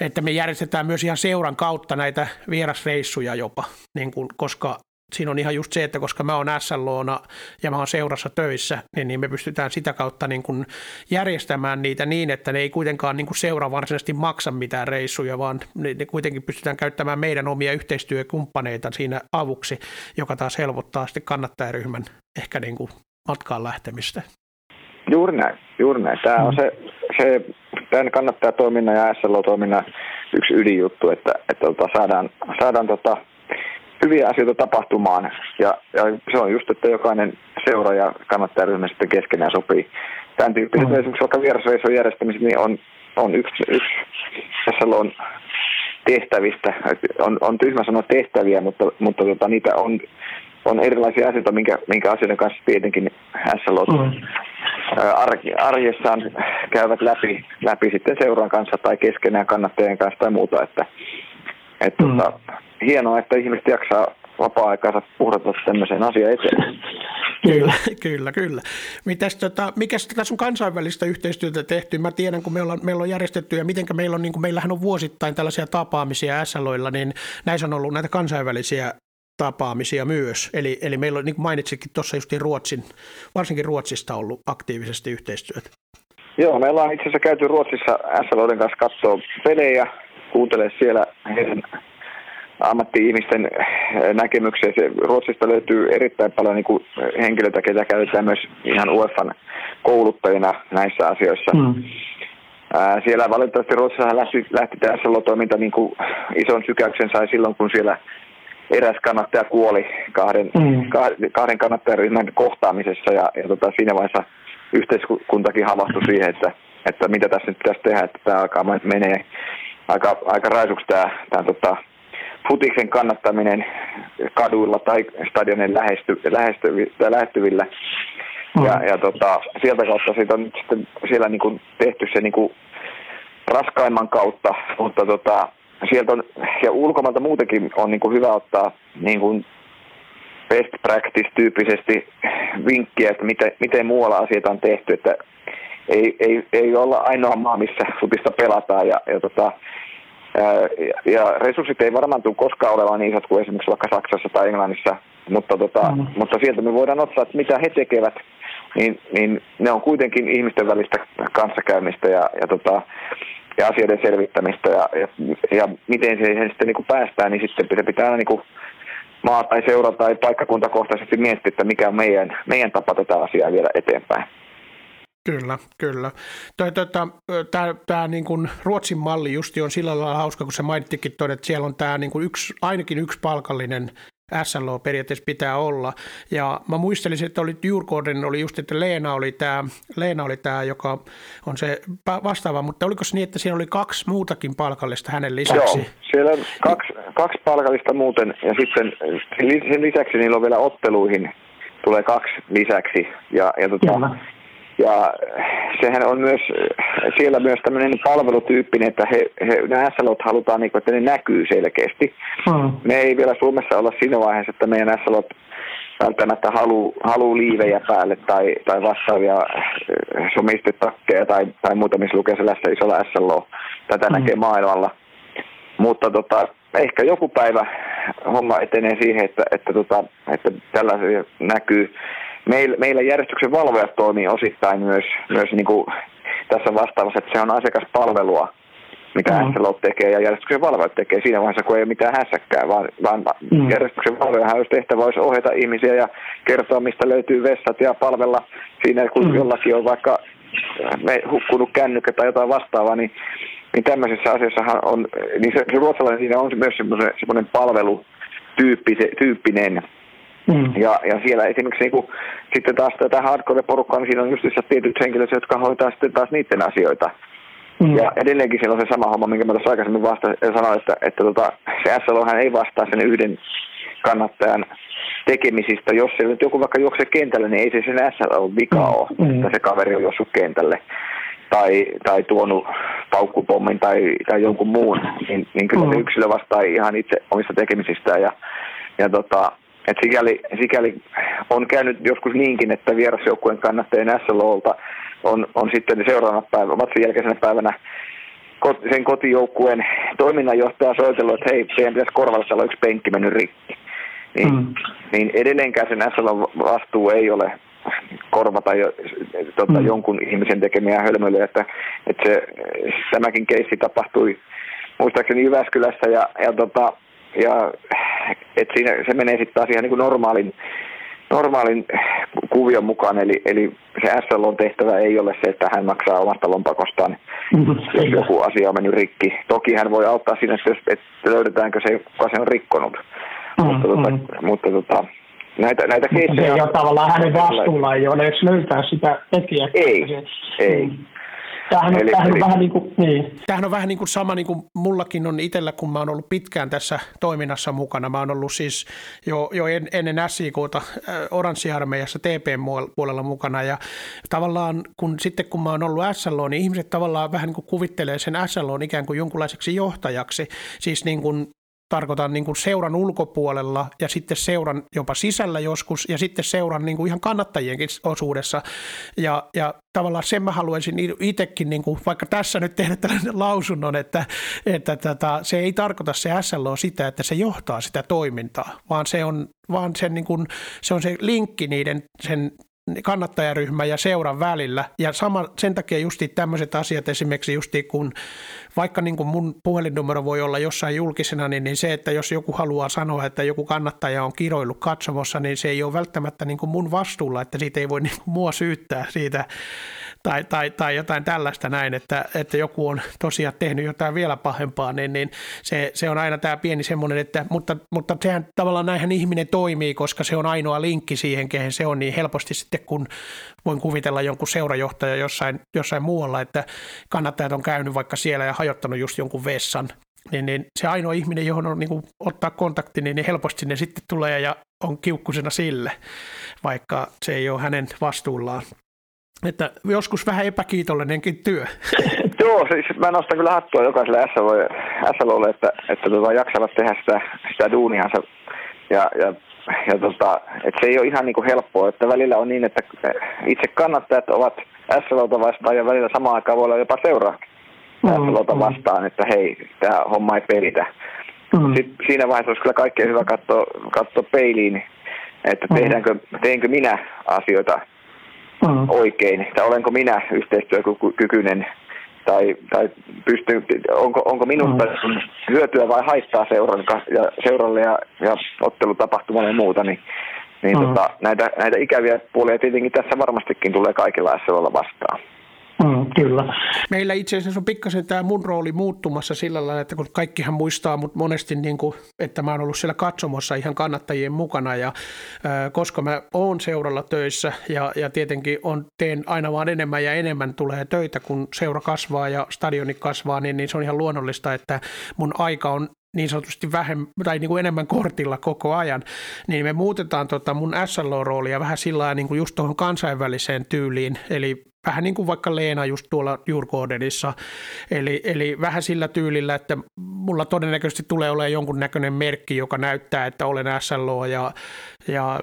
että me järjestetään myös ihan seuran kautta näitä vierasreissuja jopa, niin kuin, koska siinä on ihan just se, että koska mä oon SLOna ja mä oon seurassa töissä, niin, niin me pystytään sitä kautta niin kuin järjestämään niitä niin, että ne ei kuitenkaan niin kuin seura varsinaisesti maksa mitään reissuja, vaan ne, ne kuitenkin pystytään käyttämään meidän omia yhteistyökumppaneita siinä avuksi, joka taas helpottaa sitten kannattajaryhmän ehkä niin kuin matkaan lähtemistä. Juuri näin, juuri näin. Tämä on mm. se, se tämän kannattajatoiminnan ja SLO-toiminnan yksi ydinjuttu, että, että tota, saadaan, saadaan tota, hyviä asioita tapahtumaan. Ja, ja se on just, että jokainen seura ja kannattajaryhmä sitten keskenään sopii. Tämän tyyppiset mm. esimerkiksi vaikka vierasreissun järjestämiset niin on, on yksi, yksi SLOn tehtävistä. On, on tyhmä sanoa tehtäviä, mutta, mutta tota, niitä on, on erilaisia asioita, minkä, minkä asioiden kanssa tietenkin SLO mm. arjessaan käyvät läpi, läpi sitten seuran kanssa tai keskenään kannattajien kanssa tai muuta. Että, et, mm. tota, hienoa, että ihmiset jaksaa vapaa-aikaansa puhdata tämmöiseen asiaan eteen. Kyllä, kyllä, kyllä. Mitäs, tota, mikäs tässä on kansainvälistä yhteistyötä tehty? Mä tiedän, kun meillä on, meillä on järjestetty ja mitenkä meillä on, niin kuin meillähän on vuosittain tällaisia tapaamisia SLOilla, niin näissä on ollut näitä kansainvälisiä tapaamisia myös. Eli, eli meillä on, niin kuin mainitsikin tuossa justiin Ruotsin, varsinkin Ruotsista ollut aktiivisesti yhteistyötä. Joo, meillä on itse asiassa käyty Ruotsissa SLOiden kanssa katsoa pelejä, kuuntelee siellä heidän ammatti-ihmisten näkemyksiä. Ruotsista löytyy erittäin paljon niin kuin henkilöitä, ketä käytetään myös ihan UEFan kouluttajina näissä asioissa. Mm. Siellä valitettavasti Ruotsissa lähti, lähti tämä SLO-toiminta niin kuin ison sykäyksen sai silloin, kun siellä eräs kannattaja kuoli kahden, mm. kahden kannattajaryhmän kohtaamisessa ja, ja tota, siinä vaiheessa yhteiskuntakin havahtui siihen, että, että mitä tässä nyt pitäisi tehdä, että tämä alkaa menee aika, aika raisuksi tämä, tämä tota, futiksen kannattaminen kaduilla tai stadionin lähesty, lähesty, lähestyvillä. Mm. Ja, ja tota, sieltä kautta siitä on nyt sitten siellä niin kuin tehty se niin kuin raskaimman kautta, mutta tota, sieltä on, ja ulkomailta muutenkin on niin kuin hyvä ottaa niin kuin best practice-tyyppisesti vinkkiä, että miten, miten muualla asiat on tehty, että ei, ei, ei olla ainoa maa, missä futista pelataan, ja, ja tota, ja resurssit ei varmaan tule koskaan olemaan niin isot kuin esimerkiksi vaikka Saksassa tai Englannissa, mutta, tota, mm. mutta sieltä me voidaan ottaa, että mitä he tekevät, niin, niin ne on kuitenkin ihmisten välistä kanssakäymistä ja, ja, tota, ja asioiden selvittämistä ja, ja, ja miten siihen sitten niin kuin päästään, niin sitten se pitää aina niin kuin maa tai seura tai paikkakuntakohtaisesti miettiä, että mikä on meidän, meidän tapa tätä asiaa viedä eteenpäin. Kyllä, kyllä. Tämä, tota, tämä, tämä niin kuin Ruotsin malli justi on sillä lailla hauska, kun se mainittikin tuon, että siellä on tämä niin kuin yksi, ainakin yksi palkallinen SLO periaatteessa pitää olla. Ja mä muistelin, että oli Jurkouden, oli just, että Leena oli tämä, Leena oli tämä, joka on se vastaava, mutta oliko se niin, että siinä oli kaksi muutakin palkallista hänen lisäksi? Joo, siellä on kaksi, kaksi palkallista muuten, ja sitten sen lisäksi niillä on vielä otteluihin tulee kaksi lisäksi. Ja, ja tota, ja sehän on myös siellä myös tämmöinen palvelutyyppinen, että he, he, nämä SLOt halutaan, niin kuin, että ne näkyy selkeästi. Hmm. Me ei vielä Suomessa olla siinä vaiheessa, että meidän SLOt välttämättä haluu, haluu liivejä päälle tai, tai vastaavia äh, somistetakkeja tai, tai muuta, missä lukee sellaista isolla SLO. Tätä hmm. näkee maailmalla. Mutta tota, ehkä joku päivä homma etenee siihen, että, että, tota, että tällaisia näkyy meillä, meillä järjestyksen valvojat toimii osittain myös, myös niin kuin tässä vastaavassa, että se on asiakaspalvelua, mitä mm. SLO tekee ja järjestyksen valvojat tekee siinä vaiheessa, kun ei ole mitään hässäkkää, vaan, vaan mm. järjestyksen valvojahan olisi tehtävä olisi ohjata ihmisiä ja kertoa, mistä löytyy vessat ja palvella siinä, kun mm. jollakin on vaikka me hukkunut kännykkä tai jotain vastaavaa, niin, niin tämmöisessä asiassa on, niin se, se ruotsalainen siinä on myös semmoinen, semmoinen palvelutyyppinen Mm. Ja, ja siellä esimerkiksi niin kuin, sitten taas tätä hardcore-porukkaa, niin siinä on just tietyt henkilöt, jotka hoitaa sitten taas niiden asioita. Mm. Ja edelleenkin siellä on se sama homma, minkä mä tuossa aikaisemmin vasta sanoin, että, että tota, se SLO ei vastaa sen yhden kannattajan tekemisistä. Jos se nyt joku vaikka juoksee kentälle, niin ei se sen SLO vika mm. ole, mm. että se kaveri on juossut kentälle tai, tai tuonut paukkupommin tai, tai jonkun muun, niin, niin kyllä mm. se yksilö vastaa ihan itse omista tekemisistään. Ja, ja tota, et sikäli, sikäli on käynyt joskus niinkin, että vierasjoukkueen kannattajien SLOlta on, on sitten seuraavana päivänä, matsin jälkeisenä päivänä sen kotijoukkueen toiminnanjohtaja soitellut, että hei, teidän pitäisi korvalla, täällä yksi penkki mennyt rikki. niin, mm. niin edelleenkään sen SL vastuu ei ole korvata jo, tota, mm. jonkun ihmisen tekemiä hölmöilyjä, että, että se, tämäkin keissi tapahtui muistaakseni Jyväskylässä ja, ja, tota, ja et siinä, se menee sitten taas ihan niin kuin normaalin, normaalin kuvion mukaan, eli, eli se SLOn tehtävä ei ole se, että hän maksaa omasta lompakostaan, jos joku asia on mennyt rikki. Toki hän voi auttaa siinä, että löydetäänkö se, kuka se on rikkonut. Mm-hmm. Mutta, tota, mm-hmm. mutta tota, näitä, näitä Mutta se ei ole tavallaan hänen vastuullaan, ei ole edes löytää sitä tekijää. Ei, se, ei. Mm. Tämähän, eli, tämähän, eli, on vähän niin kuin, niin. tämähän on vähän niin kuin sama niin kuin mullakin on itsellä, kun mä oon ollut pitkään tässä toiminnassa mukana. Mä oon ollut siis jo, jo en, ennen SIKta äh, Oranssiarmeijassa TP-puolella mukana ja tavallaan kun, sitten kun mä oon ollut SLO, niin ihmiset tavallaan vähän niin kuin kuvittelee sen SLO ikään kuin jonkunlaiseksi johtajaksi, siis niin kuin tarkoitan niin kuin seuran ulkopuolella ja sitten seuran jopa sisällä joskus ja sitten seuran niin kuin ihan kannattajienkin osuudessa. Ja, ja tavallaan sen mä haluaisin itsekin, niin kuin, vaikka tässä nyt tehdä tällainen lausunnon, että, että tätä, se ei tarkoita se SLO sitä, että se johtaa sitä toimintaa, vaan se on, vaan sen, niin kuin, se on se linkki niiden sen kannattajaryhmän ja seuran välillä. Ja sama, sen takia justi tämmöiset asiat esimerkiksi justi kun vaikka niin kuin mun puhelinnumero voi olla jossain julkisena, niin, niin se, että jos joku haluaa sanoa, että joku kannattaja on kiroillut katsomossa, niin se ei ole välttämättä niin kuin mun vastuulla, että siitä ei voi niin kuin mua syyttää siitä tai, tai, tai jotain tällaista näin, että, että joku on tosiaan tehnyt jotain vielä pahempaa, niin, niin se, se on aina tämä pieni semmoinen, että, mutta, mutta sehän tavallaan näinhän ihminen toimii, koska se on ainoa linkki siihen, kehen se on, niin helposti sitten kun voin kuvitella jonkun seurajohtaja jossain, jossain muualla, että kannattajat on käynyt vaikka siellä ja hajottanut just jonkun vessan, niin, niin se ainoa ihminen, johon on niin kuin, ottaa kontakti, niin, niin helposti ne sitten tulee ja on kiukkusena sille, vaikka se ei ole hänen vastuullaan. Että joskus vähän epäkiitollinenkin työ. Joo, siis mä nostan kyllä hattua jokaiselle SLOlle, että, että tota, jaksavat tehdä sitä, sitä duuniansa. Ja, ja, ja tota, että se ei ole ihan niin kuin helppoa, että välillä on niin, että itse kannattajat ovat SLOta vastaan ja välillä samaan aikaan voi olla jopa seuraa mm, SLOta vastaan, että hei, tämä homma ei pelitä. Mm. Sitten siinä vaiheessa olisi kyllä kaikkein hyvä katsoa, katsoa peiliin, että mm. tehdäänkö, teenkö minä asioita mm. oikein, että olenko minä yhteistyökykyinen tai, tai pystyn, onko, onko minusta mm. hyötyä vai haittaa seuran, ja, seuralle ja, ja ottelutapahtumalle ja muuta, niin, niin mm. tota, näitä, näitä ikäviä puolia tietenkin tässä varmastikin tulee kaikilla SLlla vastaan. Mm, kyllä. Meillä itse asiassa on pikkasen tämä mun rooli muuttumassa sillä lailla, että kun kaikkihan muistaa mut monesti, niin kuin, että mä oon ollut siellä katsomossa ihan kannattajien mukana ja äh, koska mä oon seuralla töissä ja, ja tietenkin on, teen aina vaan enemmän ja enemmän tulee töitä, kun seura kasvaa ja stadioni kasvaa, niin, niin se on ihan luonnollista, että mun aika on niin sanotusti vähemmän, tai niin kuin enemmän kortilla koko ajan, niin me muutetaan tota mun SLO-roolia vähän sillä niin kuin just tuohon kansainväliseen tyyliin, eli vähän niin kuin vaikka Leena just tuolla Jurgårdenissa, eli, eli vähän sillä tyylillä, että mulla todennäköisesti tulee olemaan jonkun näköinen merkki, joka näyttää, että olen SLO ja, ja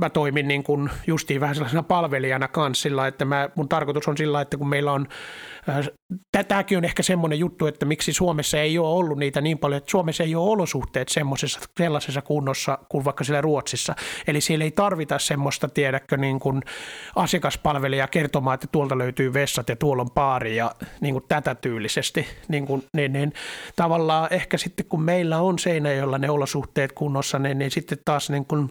mä toimin niin kuin justiin vähän sellaisena palvelijana kanssa sillä, että mä, mun tarkoitus on sillä, että kun meillä on Äh, tämäkin on ehkä semmoinen juttu, että miksi Suomessa ei ole ollut niitä niin paljon, että Suomessa ei ole olosuhteet semmoisessa sellaisessa kunnossa kuin vaikka siellä Ruotsissa. Eli siellä ei tarvita semmoista, tiedäkö, niin kuin asiakaspalvelija kertomaan, että tuolta löytyy vessat ja tuolla on paari ja niin kuin tätä tyylisesti. Niin kuin, niin, niin, tavallaan ehkä sitten kun meillä on jolla ne olosuhteet kunnossa, niin, niin sitten taas niin kuin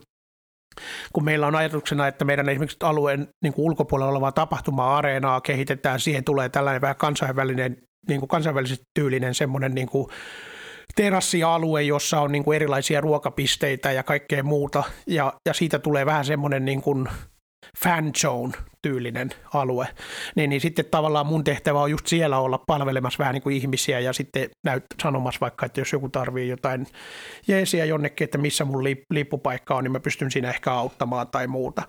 kun meillä on ajatuksena, että meidän esimerkiksi alueen niin kuin ulkopuolella olevaa tapahtuma-areenaa kehitetään, siihen tulee tällainen vähän kansainvälinen, niin kuin kansainvälisesti tyylinen semmoinen niin kuin terassialue, jossa on niin kuin erilaisia ruokapisteitä ja kaikkea muuta, ja, ja siitä tulee vähän semmoinen niin kuin fan zone tyylinen alue, niin, niin sitten tavallaan mun tehtävä on just siellä olla palvelemassa vähän niin kuin ihmisiä ja sitten näyt, sanomassa vaikka, että jos joku tarvii jotain jeesiä jonnekin, että missä mun lippupaikka on, niin mä pystyn siinä ehkä auttamaan tai muuta.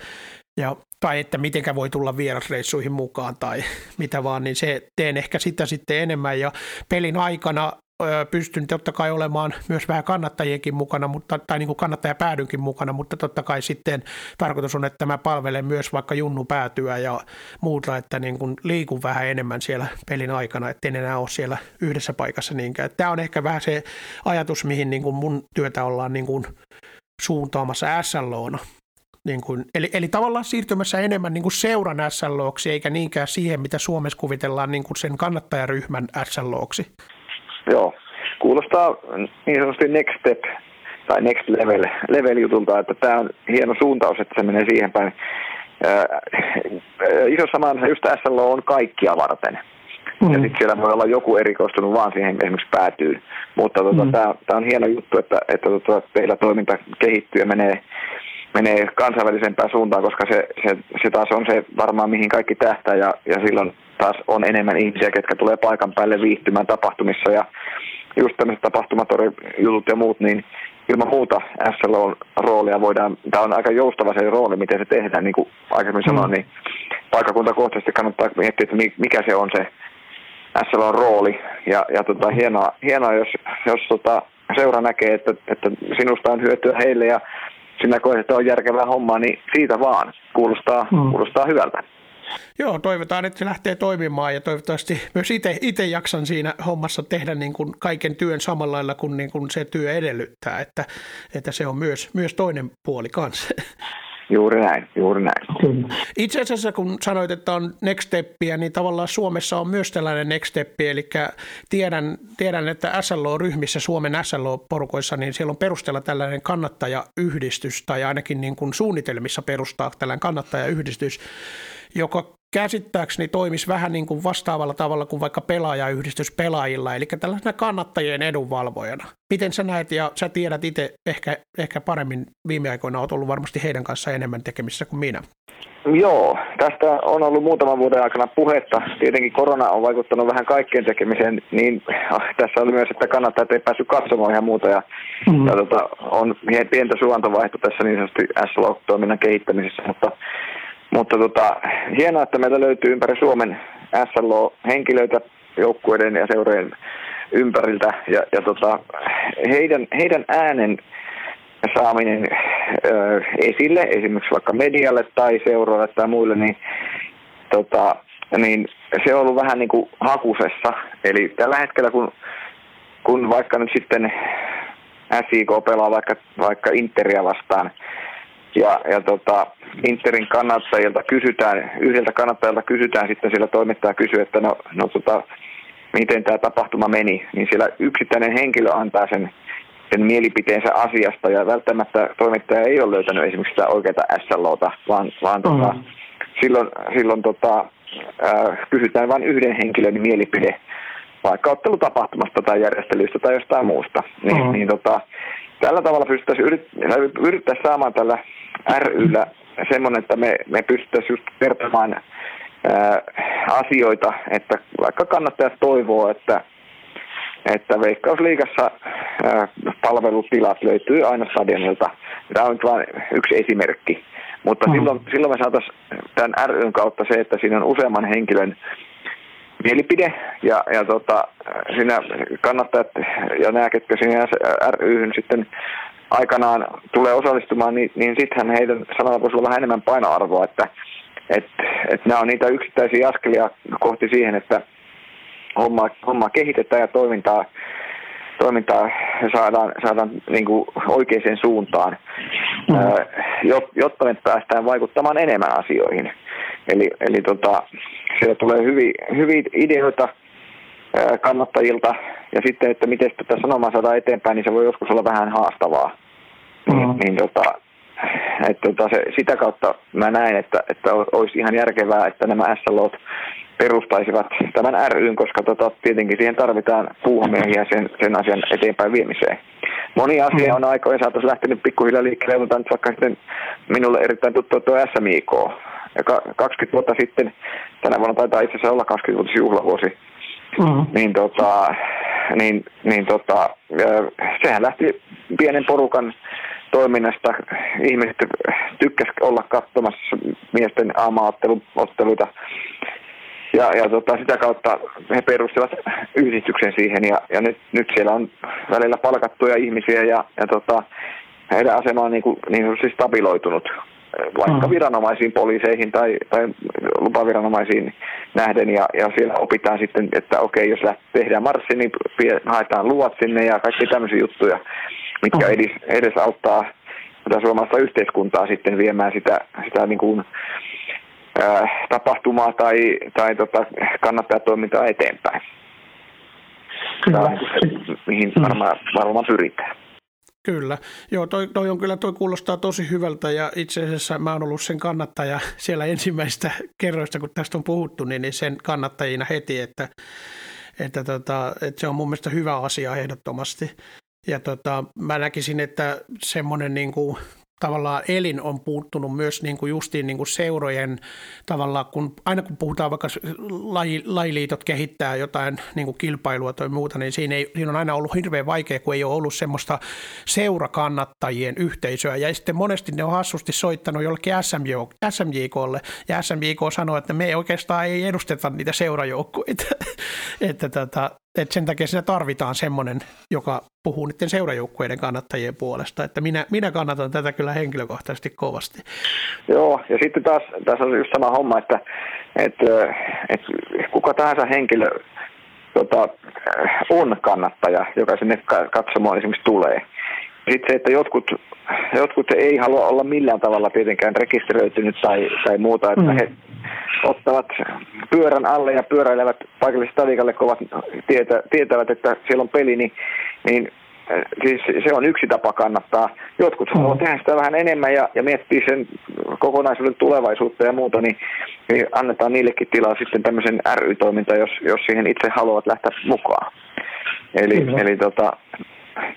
Ja, tai että mitenkä voi tulla vierasreissuihin mukaan tai mitä vaan, niin se teen ehkä sitä sitten enemmän ja pelin aikana pystyn totta kai olemaan myös vähän kannattajienkin mukana, mutta, tai niin kuin kannattajapäädynkin mukana, mutta totta kai sitten tarkoitus on, että mä palvelen myös vaikka junnu päätyä ja muuta, että niin kuin liikun vähän enemmän siellä pelin aikana, että en enää ole siellä yhdessä paikassa niinkään. Tämä on ehkä vähän se ajatus, mihin niin kuin mun työtä ollaan niin kuin suuntaamassa SLOna. Niin kuin, eli, eli tavallaan siirtymässä enemmän niin kuin seuran SLOksi, eikä niinkään siihen, mitä Suomessa kuvitellaan niin kuin sen kannattajaryhmän SLOksi. Joo, kuulostaa niin sanotusti next step tai next level, level jutulta, että tämä on hieno suuntaus, että se menee siihen päin. isossa maailmassa just SLO on kaikkia varten. Mm. Ja sitten siellä voi olla joku erikoistunut vaan siihen esimerkiksi päätyy. Mutta tota, mm. tämä on hieno juttu, että, että tota, teillä toiminta kehittyy ja menee, menee kansainvälisempään suuntaan, koska se, se, se taas on se varmaan mihin kaikki tähtää ja, ja silloin taas on enemmän ihmisiä, ketkä tulee paikan päälle viihtymään tapahtumissa ja just tämmöiset tapahtumatori-jutut ja muut, niin ilman muuta SLOn roolia voidaan, tämä on aika joustava se rooli, miten se tehdään, niin kuin aikaisemmin mm. sanoin, niin paikakuntakohtaisesti kannattaa miettiä, että mikä se on se SLOn rooli. Ja, ja tota, hienoa, hienoa, jos, jos tota, seura näkee, että, että sinusta on hyötyä heille ja sinä koet, että on järkevää hommaa, niin siitä vaan. Kuulostaa, mm. kuulostaa hyvältä. Joo, toivotaan, että se lähtee toimimaan ja toivottavasti myös itse jaksan siinä hommassa tehdä niin kuin kaiken työn samalla lailla kuin, niin kuin se työ edellyttää, että, että se on myös, myös toinen puoli kanssa. Juuri näin, juuri näin. Itse asiassa kun sanoit, että on next steppiä, niin tavallaan Suomessa on myös tällainen next step, eli tiedän, tiedän että SLO-ryhmissä, Suomen SLO-porukoissa, niin siellä on perustella tällainen kannattajayhdistys, tai ainakin niin kuin suunnitelmissa perustaa tällainen kannattajayhdistys, joka käsittääkseni toimisi vähän niin kuin vastaavalla tavalla kuin vaikka pelaajayhdistys pelaajilla, eli tällaisena kannattajien edunvalvojana. Miten sä näet, ja sä tiedät itse ehkä, ehkä paremmin viime aikoina, olet ollut varmasti heidän kanssa enemmän tekemisissä kuin minä. Joo, tästä on ollut muutaman vuoden aikana puhetta. Tietenkin korona on vaikuttanut vähän kaikkien tekemiseen, niin ah, tässä oli myös, että kannattaa, ei päässyt katsomaan ihan muuta. Ja, mm. ja tota, on pientä suvantovaihto tässä niin sanotusti S-Log-toiminnan kehittämisessä, mutta mutta tota, hienoa, että meillä löytyy ympäri Suomen SLO-henkilöitä joukkueiden ja seurojen ympäriltä. Ja, ja tota, heidän, heidän äänen saaminen ö, esille, esimerkiksi vaikka medialle tai seuroille tai muille, niin, tota, niin se on ollut vähän niin kuin hakusessa. Eli tällä hetkellä, kun, kun vaikka nyt sitten SIK pelaa vaikka, vaikka Interia vastaan, ja, ja tota, Interin kannattajilta kysytään, yhdeltä kannattajalta kysytään sitten siellä toimittaja kysyy, että no, no tota, miten tämä tapahtuma meni, niin siellä yksittäinen henkilö antaa sen, sen mielipiteensä asiasta ja välttämättä toimittaja ei ole löytänyt esimerkiksi sitä oikeaa SLOta, vaan, vaan mm-hmm. tota, silloin, silloin tota, äh, kysytään vain yhden henkilön mielipide vaikka ottelutapahtumasta tai järjestelyistä tai jostain muusta. Niin, mm-hmm. niin tota, tällä tavalla pystyttäisiin yrittää, yrittää saamaan tällä ryllä semmoinen, että me, me pystyttäisiin just kertomaan ää, asioita, että vaikka kannattajat toivoo, että, että Veikkausliigassa ää, palvelutilat löytyy aina stadionilta. Tämä on vain yksi esimerkki. Mutta mm. silloin, silloin me saataisiin tämän ryn kautta se, että siinä on useamman henkilön mielipide ja, ja tota, siinä kannattajat ja nämä, ketkä siinä ryhyn sitten aikanaan tulee osallistumaan, niin, niin sittenhän heidän sanalla voisi olla vähän enemmän painoarvoa, että et, et nämä on niitä yksittäisiä askelia kohti siihen, että homma, homma kehitetään ja toimintaa, toimintaa saadaan, saadaan niin kuin oikeaan suuntaan, mm. jotta me päästään vaikuttamaan enemmän asioihin. Eli, eli tota, siellä tulee hyviä, hyviä ideoita kannattajilta ja sitten, että miten tätä sanomaa saadaan eteenpäin, niin se voi joskus olla vähän haastavaa. Niin, mm. niin tota, että tota se, sitä kautta mä näen, että, että olisi ihan järkevää, että nämä SLOt perustaisivat tämän ryn, koska tota, tietenkin siihen tarvitaan puuhamiehiä sen, sen asian eteenpäin viemiseen. Moni asia on aikojen saatossa lähtenyt pikkuhiljaa liikkeelle, mutta nyt vaikka sitten minulle erittäin tuttu tuo SMIK. Ja 20 vuotta sitten, tänä vuonna taitaa itse asiassa olla 20 juhlavuosi, mm. niin, tota, niin, niin tota, sehän lähti pienen porukan toiminnasta. Ihmiset tykkäsivät olla katsomassa miesten aamaotteluita. Ja, ja tota, sitä kautta he perustivat yhdistyksen siihen ja, ja nyt, nyt siellä on välillä palkattuja ihmisiä ja, ja tota, heidän asema on niin, kuin, niin siis stabiloitunut vaikka viranomaisiin, poliiseihin tai, tai lupaviranomaisiin nähden ja, ja siellä opitaan sitten, että okei, jos tehdään marssi, niin haetaan luvat sinne ja kaikki tämmöisiä juttuja, mitkä edes, edes auttaa tätä suomalaista yhteiskuntaa sitten viemään sitä, sitä niin kuin, ää, tapahtumaa tai, tai tota, kannattajatoimintaa eteenpäin. Kyllä. Tämä on se, mihin mm. varmaan, varmaan pyritään. Kyllä. Joo, toi, toi, on kyllä, toi kuulostaa tosi hyvältä ja itse asiassa mä oon ollut sen kannattaja siellä ensimmäistä kerroista, kun tästä on puhuttu, niin, niin sen kannattajina heti, että, että, tota, että se on mun mielestä hyvä asia ehdottomasti. Ja tota, mä näkisin, että semmoinen niin kuin tavallaan elin on puuttunut myös niin kuin justiin niin kuin seurojen tavallaan, kun aina kun puhutaan vaikka laji, lajiliitot kehittää jotain niin kuin kilpailua tai muuta, niin siinä, ei, siinä on aina ollut hirveän vaikea, kun ei ole ollut semmoista seurakannattajien yhteisöä. Ja sitten monesti ne on hassusti soittanut jollekin SMJ, SMJKlle, ja SMJK sanoo, että me ei oikeastaan ei edusteta niitä seurajoukkueita. että tota, että sen takia siinä tarvitaan semmoinen, joka puhuu niiden seurajoukkueiden kannattajien puolesta, että minä, minä kannatan tätä kyllä henkilökohtaisesti kovasti. Joo, ja sitten taas tässä on just sama homma, että, että, että kuka tahansa henkilö tota, on kannattaja, joka sinne katsomaan esimerkiksi tulee. Sitten se, että jotkut, jotkut ei halua olla millään tavalla tietenkään rekisteröitynyt tai, tai muuta, että mm. he ottavat pyörän alle ja pyöräilevät paikalliselle stadikalle, kun ovat tietä, tietävät, että siellä on peli, niin, niin äh, siis se on yksi tapa kannattaa. Jotkut haluavat mm. tehdä sitä vähän enemmän ja, ja miettiä sen kokonaisuuden tulevaisuutta ja muuta, niin, niin annetaan niillekin tilaa sitten tämmöisen ry-toiminta, jos, jos siihen itse haluavat lähteä mukaan. Eli, eli tota,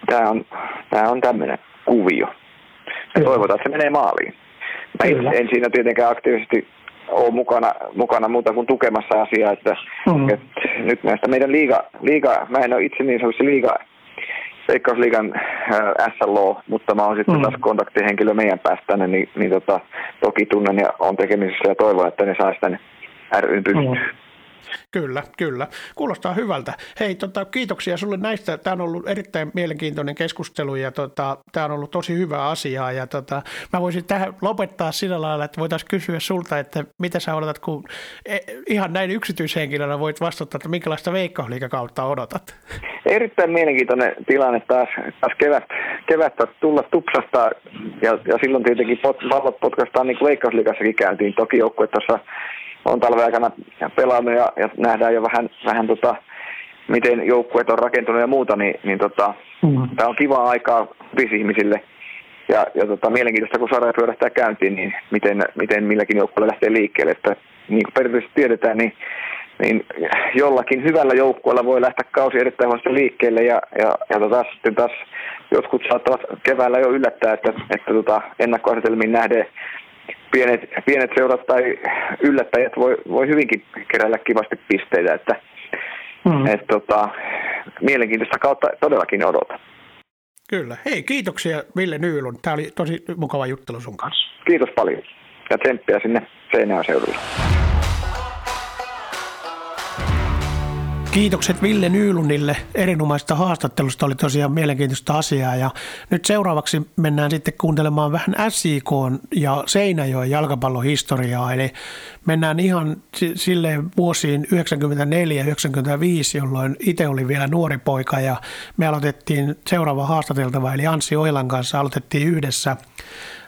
tämä on, tää on tämmöinen kuvio. Ja toivotaan, että se menee maaliin. Mä en siinä tietenkään aktiivisesti ole mukana, mukana muuta kuin tukemassa asiaa, että, mm. että nyt näistä meidän liiga, liiga, mä en ole itse niin sanotusti liiga, Veikkausliigan äh, SLO, mutta mä oon sitten mm. taas kontaktihenkilö meidän päästä niin, niin tota, toki tunnen ja on tekemisissä ja toivon, että ne saisi tänne ryn pystyyn. Mm. Kyllä, kyllä. Kuulostaa hyvältä. Hei, tota, kiitoksia sulle näistä. Tämä on ollut erittäin mielenkiintoinen keskustelu ja tota, tämä on ollut tosi hyvä asia. Ja tota, mä voisin tähän lopettaa sillä lailla, että voitaisiin kysyä sulta, että mitä sä odotat, kun e, ihan näin yksityishenkilönä voit vastata, että minkälaista veikkausliikakautta odotat? Erittäin mielenkiintoinen tilanne taas, taas kevät, kevättä tulla tupsasta ja, ja silloin tietenkin pot, pallot potkastaan niin kuin käyntiin. Toki joukkue tuossa on talven aikana pelannut ja, ja nähdään jo vähän, vähän tota, miten joukkueet on rakentunut ja muuta, niin, niin tota, mm. tämä on kivaa aikaa ihmisille. Ja, ja tota, mielenkiintoista, kun sarja pyörähtää käyntiin, niin miten, miten milläkin joukkueella lähtee liikkeelle. Että, niin kuin periaatteessa tiedetään, niin, niin jollakin hyvällä joukkueella voi lähteä kausi erittäin huonosti liikkeelle ja, ja, ja tota, sitten taas jotkut saattavat keväällä jo yllättää, että, että tota, ennakkoasetelmiin nähden pienet, pienet seurat tai yllättäjät voi, voi hyvinkin keräillä kivasti pisteitä, että mm. et, tota, mielenkiintoista kautta todellakin odota. Kyllä. Hei, kiitoksia Ville Nyylun. Tämä oli tosi mukava juttelu sun kanssa. Kiitos paljon ja tsemppiä sinne Seinäjön seudulle. Kiitokset Ville Nyylunille erinomaista haastattelusta, oli tosiaan mielenkiintoista asiaa. Ja nyt seuraavaksi mennään sitten kuuntelemaan vähän SIK ja Seinäjoen jalkapallohistoriaa, eli mennään ihan sille vuosiin 94-95, jolloin itse oli vielä nuori poika ja me aloitettiin seuraava haastateltava, eli Anssi Oilan kanssa aloitettiin yhdessä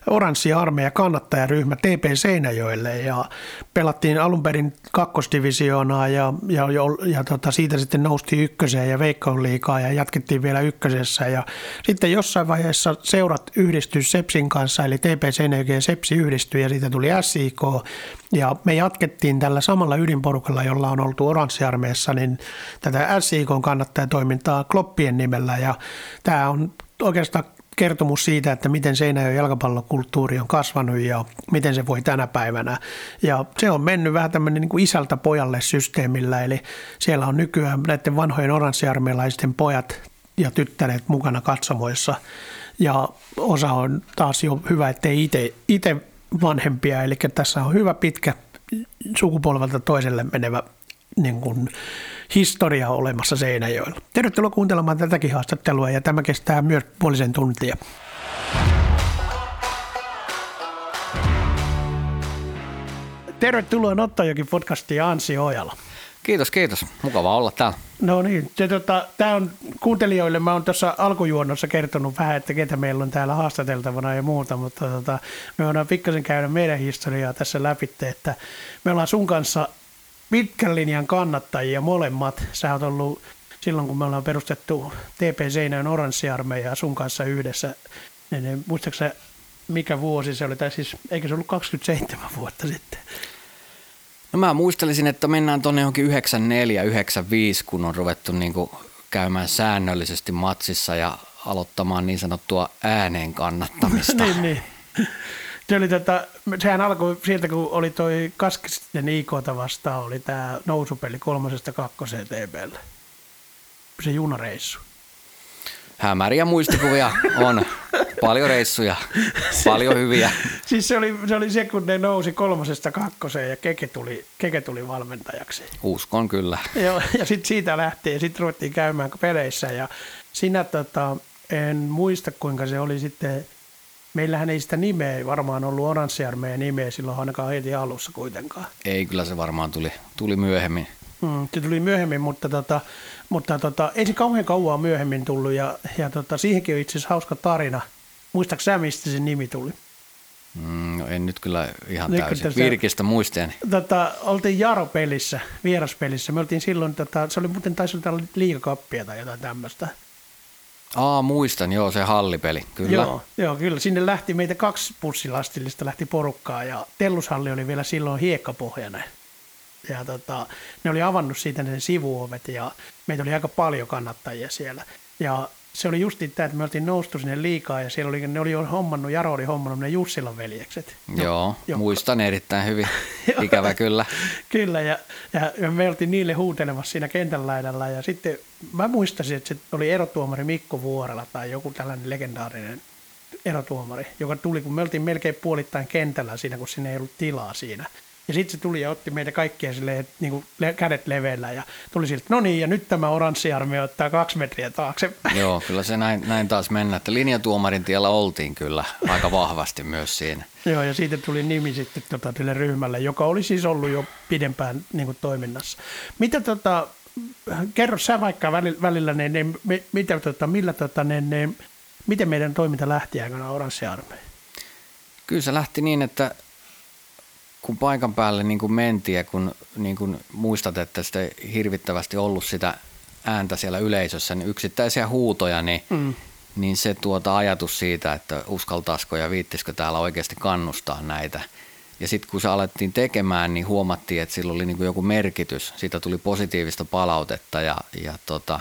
oranssi armeija kannattajaryhmä TP Seinäjoelle ja pelattiin alun perin kakkosdivisioonaa ja, ja, ja, ja tota, siitä sitten noustiin ykköseen ja liikaa ja jatkettiin vielä ykkösessä. Ja sitten jossain vaiheessa seurat yhdistyi Sepsin kanssa eli TP Seinäjoki ja Sepsi yhdistyi ja siitä tuli SIK ja me jatkettiin tällä samalla ydinporukalla, jolla on oltu oranssiarmeessa, niin tätä SIK kannattajatoimintaa Kloppien nimellä. Ja tämä on oikeastaan kertomus siitä, että miten Seinäjoen jalkapallokulttuuri on kasvanut ja miten se voi tänä päivänä. Ja se on mennyt vähän tämmöinen niin kuin isältä pojalle systeemillä, eli siellä on nykyään näiden vanhojen oranssiarmeilaisten pojat ja tyttäret mukana katsomoissa. Ja osa on taas jo hyvä, ettei itse vanhempia, eli tässä on hyvä pitkä sukupolvelta toiselle menevä niin kuin historia olemassa Seinäjoella. Tervetuloa kuuntelemaan tätäkin haastattelua ja tämä kestää myös puolisen tuntia. Tervetuloa Nottajoki podcastiin Ansi Ojala. Kiitos, kiitos. Mukava olla täällä. No niin, se, tota, tämä on kuuntelijoille, mä oon tuossa alkujuonnossa kertonut vähän, että ketä meillä on täällä haastateltavana ja muuta, mutta tota, me voidaan pikkasen käydä meidän historiaa tässä läpi, että me ollaan sun kanssa pitkän linjan kannattajia molemmat. Sä oot ollut silloin, kun me ollaan perustettu TP Seinäjön oranssiarmeija sun kanssa yhdessä, niin, niin muistaaksä mikä vuosi se oli, tai siis eikö se ollut 27 vuotta sitten? No mä muistelisin, että mennään tuonne johonkin 94, 95, kun on ruvettu niin kuin käymään säännöllisesti matsissa ja aloittamaan niin sanottua ääneen kannattamista. niin, niin. Se oli tätä, sehän alkoi sieltä, kun oli toi Kaskisten IKta vastaan, oli tämä nousupeli kolmosesta kakkoseen TPlle. Se junareissu. Hämäriä muistikuvia on. Paljon reissuja, paljon hyviä. siis se oli, se oli se, kun ne nousi kolmosesta kakkoseen ja Keke tuli, Keke tuli valmentajaksi. Uskon kyllä. Joo, ja sitten siitä lähti ja sitten ruvettiin käymään peleissä ja sinä tota, en muista kuinka se oli sitten, meillähän ei sitä nimeä varmaan ollut Oranssiarmeijan nimeä silloin ainakaan heti alussa kuitenkaan. Ei, kyllä se varmaan tuli, tuli myöhemmin. Mm, se tuli myöhemmin, mutta, tota, mutta tota, ei se kauhean kauan myöhemmin tullut ja, ja tota, siihenkin on itse asiassa hauska tarina. Muistaaksä sä, mistä se nimi tuli? Mm, no en nyt kyllä ihan nyt täysin tässä, virkistä muisteen. Tota, oltiin Jaro-pelissä, vieraspelissä. Me oltiin silloin, tota, se oli muuten taisi olla liikakappia tai jotain tämmöistä. Aa, muistan, joo, se hallipeli, kyllä. Joo, joo, kyllä. Sinne lähti meitä kaksi pussilastillista lähti porukkaa ja tellushalli oli vielä silloin hiekkapohjainen ja tota, ne oli avannut siitä ne sivuovet ja meitä oli aika paljon kannattajia siellä. Ja se oli just tämä, että me oltiin noustu sinne liikaa ja siellä oli, ne oli hommannut, Jaro oli hommannut ne Jussilan veljekset. Joo, jo. muistan erittäin hyvin. Ikävä kyllä. kyllä, ja, ja, me oltiin niille huutelemassa siinä kentän laidalla ja sitten mä muistasin, että se oli erotuomari Mikko Vuorela tai joku tällainen legendaarinen erotuomari, joka tuli, kun me oltiin melkein puolittain kentällä siinä, kun sinne ei ollut tilaa siinä. Ja sitten se tuli ja otti meitä kaikkia silleen, niin kuin kädet leveillä ja tuli siltä, no niin, ja nyt tämä oranssiarmi ottaa kaksi metriä taakse. Joo, kyllä se näin, näin taas mennä, että linjatuomarin tiellä oltiin kyllä aika vahvasti myös siinä. Joo, ja siitä tuli nimi sitten tota, tälle ryhmälle, joka oli siis ollut jo pidempään niin kuin, toiminnassa. Mitä tota, kerro sä vaikka välillä, välillä ne, ne, mitä, tota, millä, tota, ne, ne, miten meidän toiminta lähti aikana oranssiarmeihin? Kyllä se lähti niin, että kun paikan päälle niin kuin mentiin ja kun niin kuin muistat, että sitä hirvittävästi ollut sitä ääntä siellä yleisössä, niin yksittäisiä huutoja, niin, mm. niin se tuota ajatus siitä, että uskaltaisiko ja viittisikö täällä oikeasti kannustaa näitä. Ja sitten kun se alettiin tekemään, niin huomattiin, että sillä oli niin kuin joku merkitys. Siitä tuli positiivista palautetta ja, ja tota,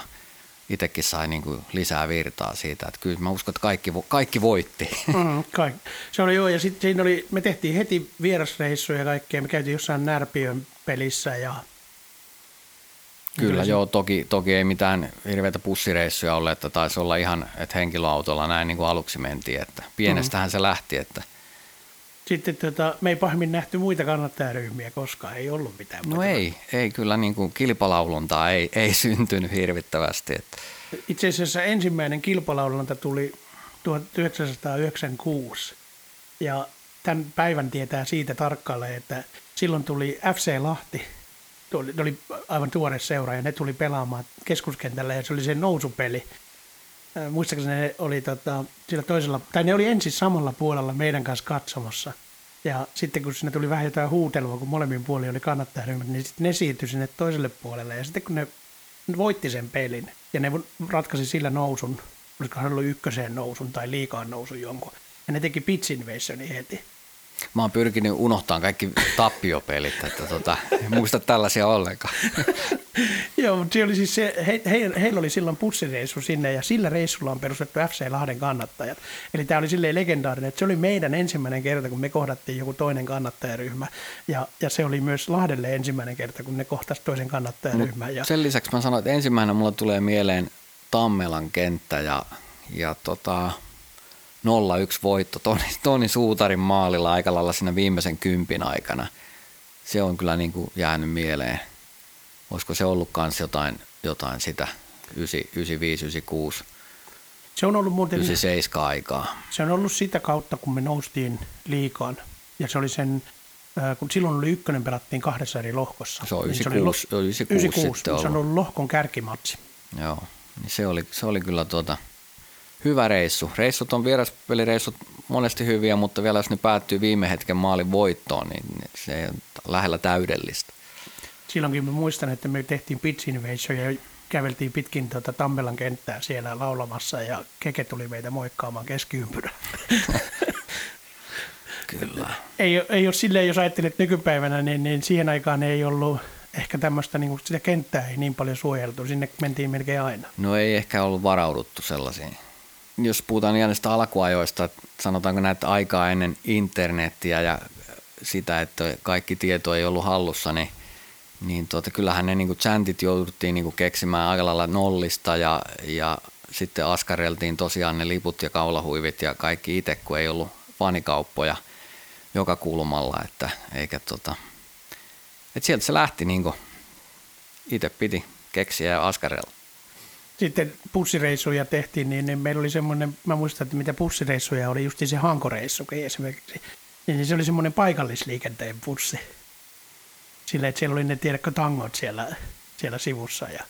itsekin sai niin kuin lisää virtaa siitä. Että kyllä mä uskon, että kaikki, kaikki voitti. Mm, kaikki. Se oli joo, ja sitten siinä oli, me tehtiin heti vierasreissuja ja kaikkea. Me käytiin jossain Närpiön pelissä ja Kyllä, joo, toki, toki ei mitään hirveitä pussireissuja ole, että taisi olla ihan, että henkilöautolla näin niin kuin aluksi mentiin, että pienestähän mm. se lähti, että sitten tota, me ei pahemmin nähty muita kannattajaryhmiä koskaan, ei ollut mitään. No ei, ei kyllä niin kuin kilpalauluntaa ei, ei syntynyt hirvittävästi. Että. Itse asiassa ensimmäinen kilpalaulunta tuli 1996 ja tämän päivän tietää siitä tarkalleen, että silloin tuli FC Lahti, ne oli aivan tuore seura ja ne tuli pelaamaan keskuskentällä ja se oli se nousupeli. Muistaakseni ne oli tota, sillä toisella, tai ne oli ensin samalla puolella meidän kanssa katsomassa. Ja sitten kun sinne tuli vähän jotain huutelua, kun molemmin puolin oli kannattajaryhmät, niin sitten ne siirtyi sinne toiselle puolelle. Ja sitten kun ne voitti sen pelin ja ne ratkaisi sillä nousun, olisikohan ollut ykköseen nousun tai liikaan nousun jonkun, ja ne teki pitch invasionin heti. Mä oon pyrkinyt unohtamaan kaikki tappiopelit, että tota, en muista tällaisia ollenkaan. Joo, mutta oli siis se, he, he, heillä oli silloin pussireissu sinne ja sillä reissulla on perustettu FC Lahden kannattajat. Eli tämä oli silleen legendaarinen, että se oli meidän ensimmäinen kerta, kun me kohdattiin joku toinen kannattajaryhmä. Ja, ja se oli myös Lahdelle ensimmäinen kerta, kun ne kohtasivat toisen kannattajaryhmän. Ja... Sen lisäksi mä sanoin, että ensimmäinen mulla tulee mieleen Tammelan kenttä ja, ja tota, 0-1 voitto Toni, Toni Suutarin maalilla aika lailla siinä viimeisen kympin aikana. Se on kyllä niin kuin jäänyt mieleen. Olisiko se ollut myös jotain, jotain sitä 95, 96, se on ollut muuten, 97 aikaa. Se on ollut sitä kautta, kun me noustiin liikaan. Ja se oli sen kun silloin oli ykkönen, pelattiin kahdessa eri lohkossa. Se on Niin 96, oli, 96, 96 sitten niin se on ollut. ollut lohkon kärkimatsi. Joo, niin se oli, se oli kyllä tuota, hyvä reissu. Reissut on vieraspelireissut monesti hyviä, mutta vielä jos ne päättyy viime hetken maalin voittoon, niin se on lähellä täydellistä. Silloinkin mä muistan, että me tehtiin pitch invasion ja käveltiin pitkin tuota Tammelan kenttää siellä laulamassa ja Keke tuli meitä moikkaamaan keskiympyrää. Kyllä. ei, ei ole silleen, jos ajattelet nykypäivänä, niin, niin siihen aikaan ei ollut ehkä tämmöistä, niin sitä kenttää ei niin paljon suojeltu. Sinne mentiin melkein aina. No ei ehkä ollut varauduttu sellaisiin. Jos puhutaan ihan näistä alkuajoista, sanotaanko näitä aikaa ennen internettiä ja sitä, että kaikki tieto ei ollut hallussa, niin, niin tuota, kyllähän ne niin chantit jouduttiin niin keksimään aika lailla nollista ja, ja sitten askareltiin tosiaan ne liput ja kaulahuivit ja kaikki itse, kun ei ollut fanikauppoja joka kulmalla, että eikä tota, et sieltä se lähti niin itse piti keksiä ja askarella. Sitten pussireissuja tehtiin, niin, niin meillä oli semmoinen, mä muistan, että mitä pussireissuja oli, just se hankoreissukin esimerkiksi. Niin, niin se oli semmoinen paikallisliikenteen pussi. Sillä, että siellä oli ne, tiedätkö, tangot siellä, siellä sivussa. Ja...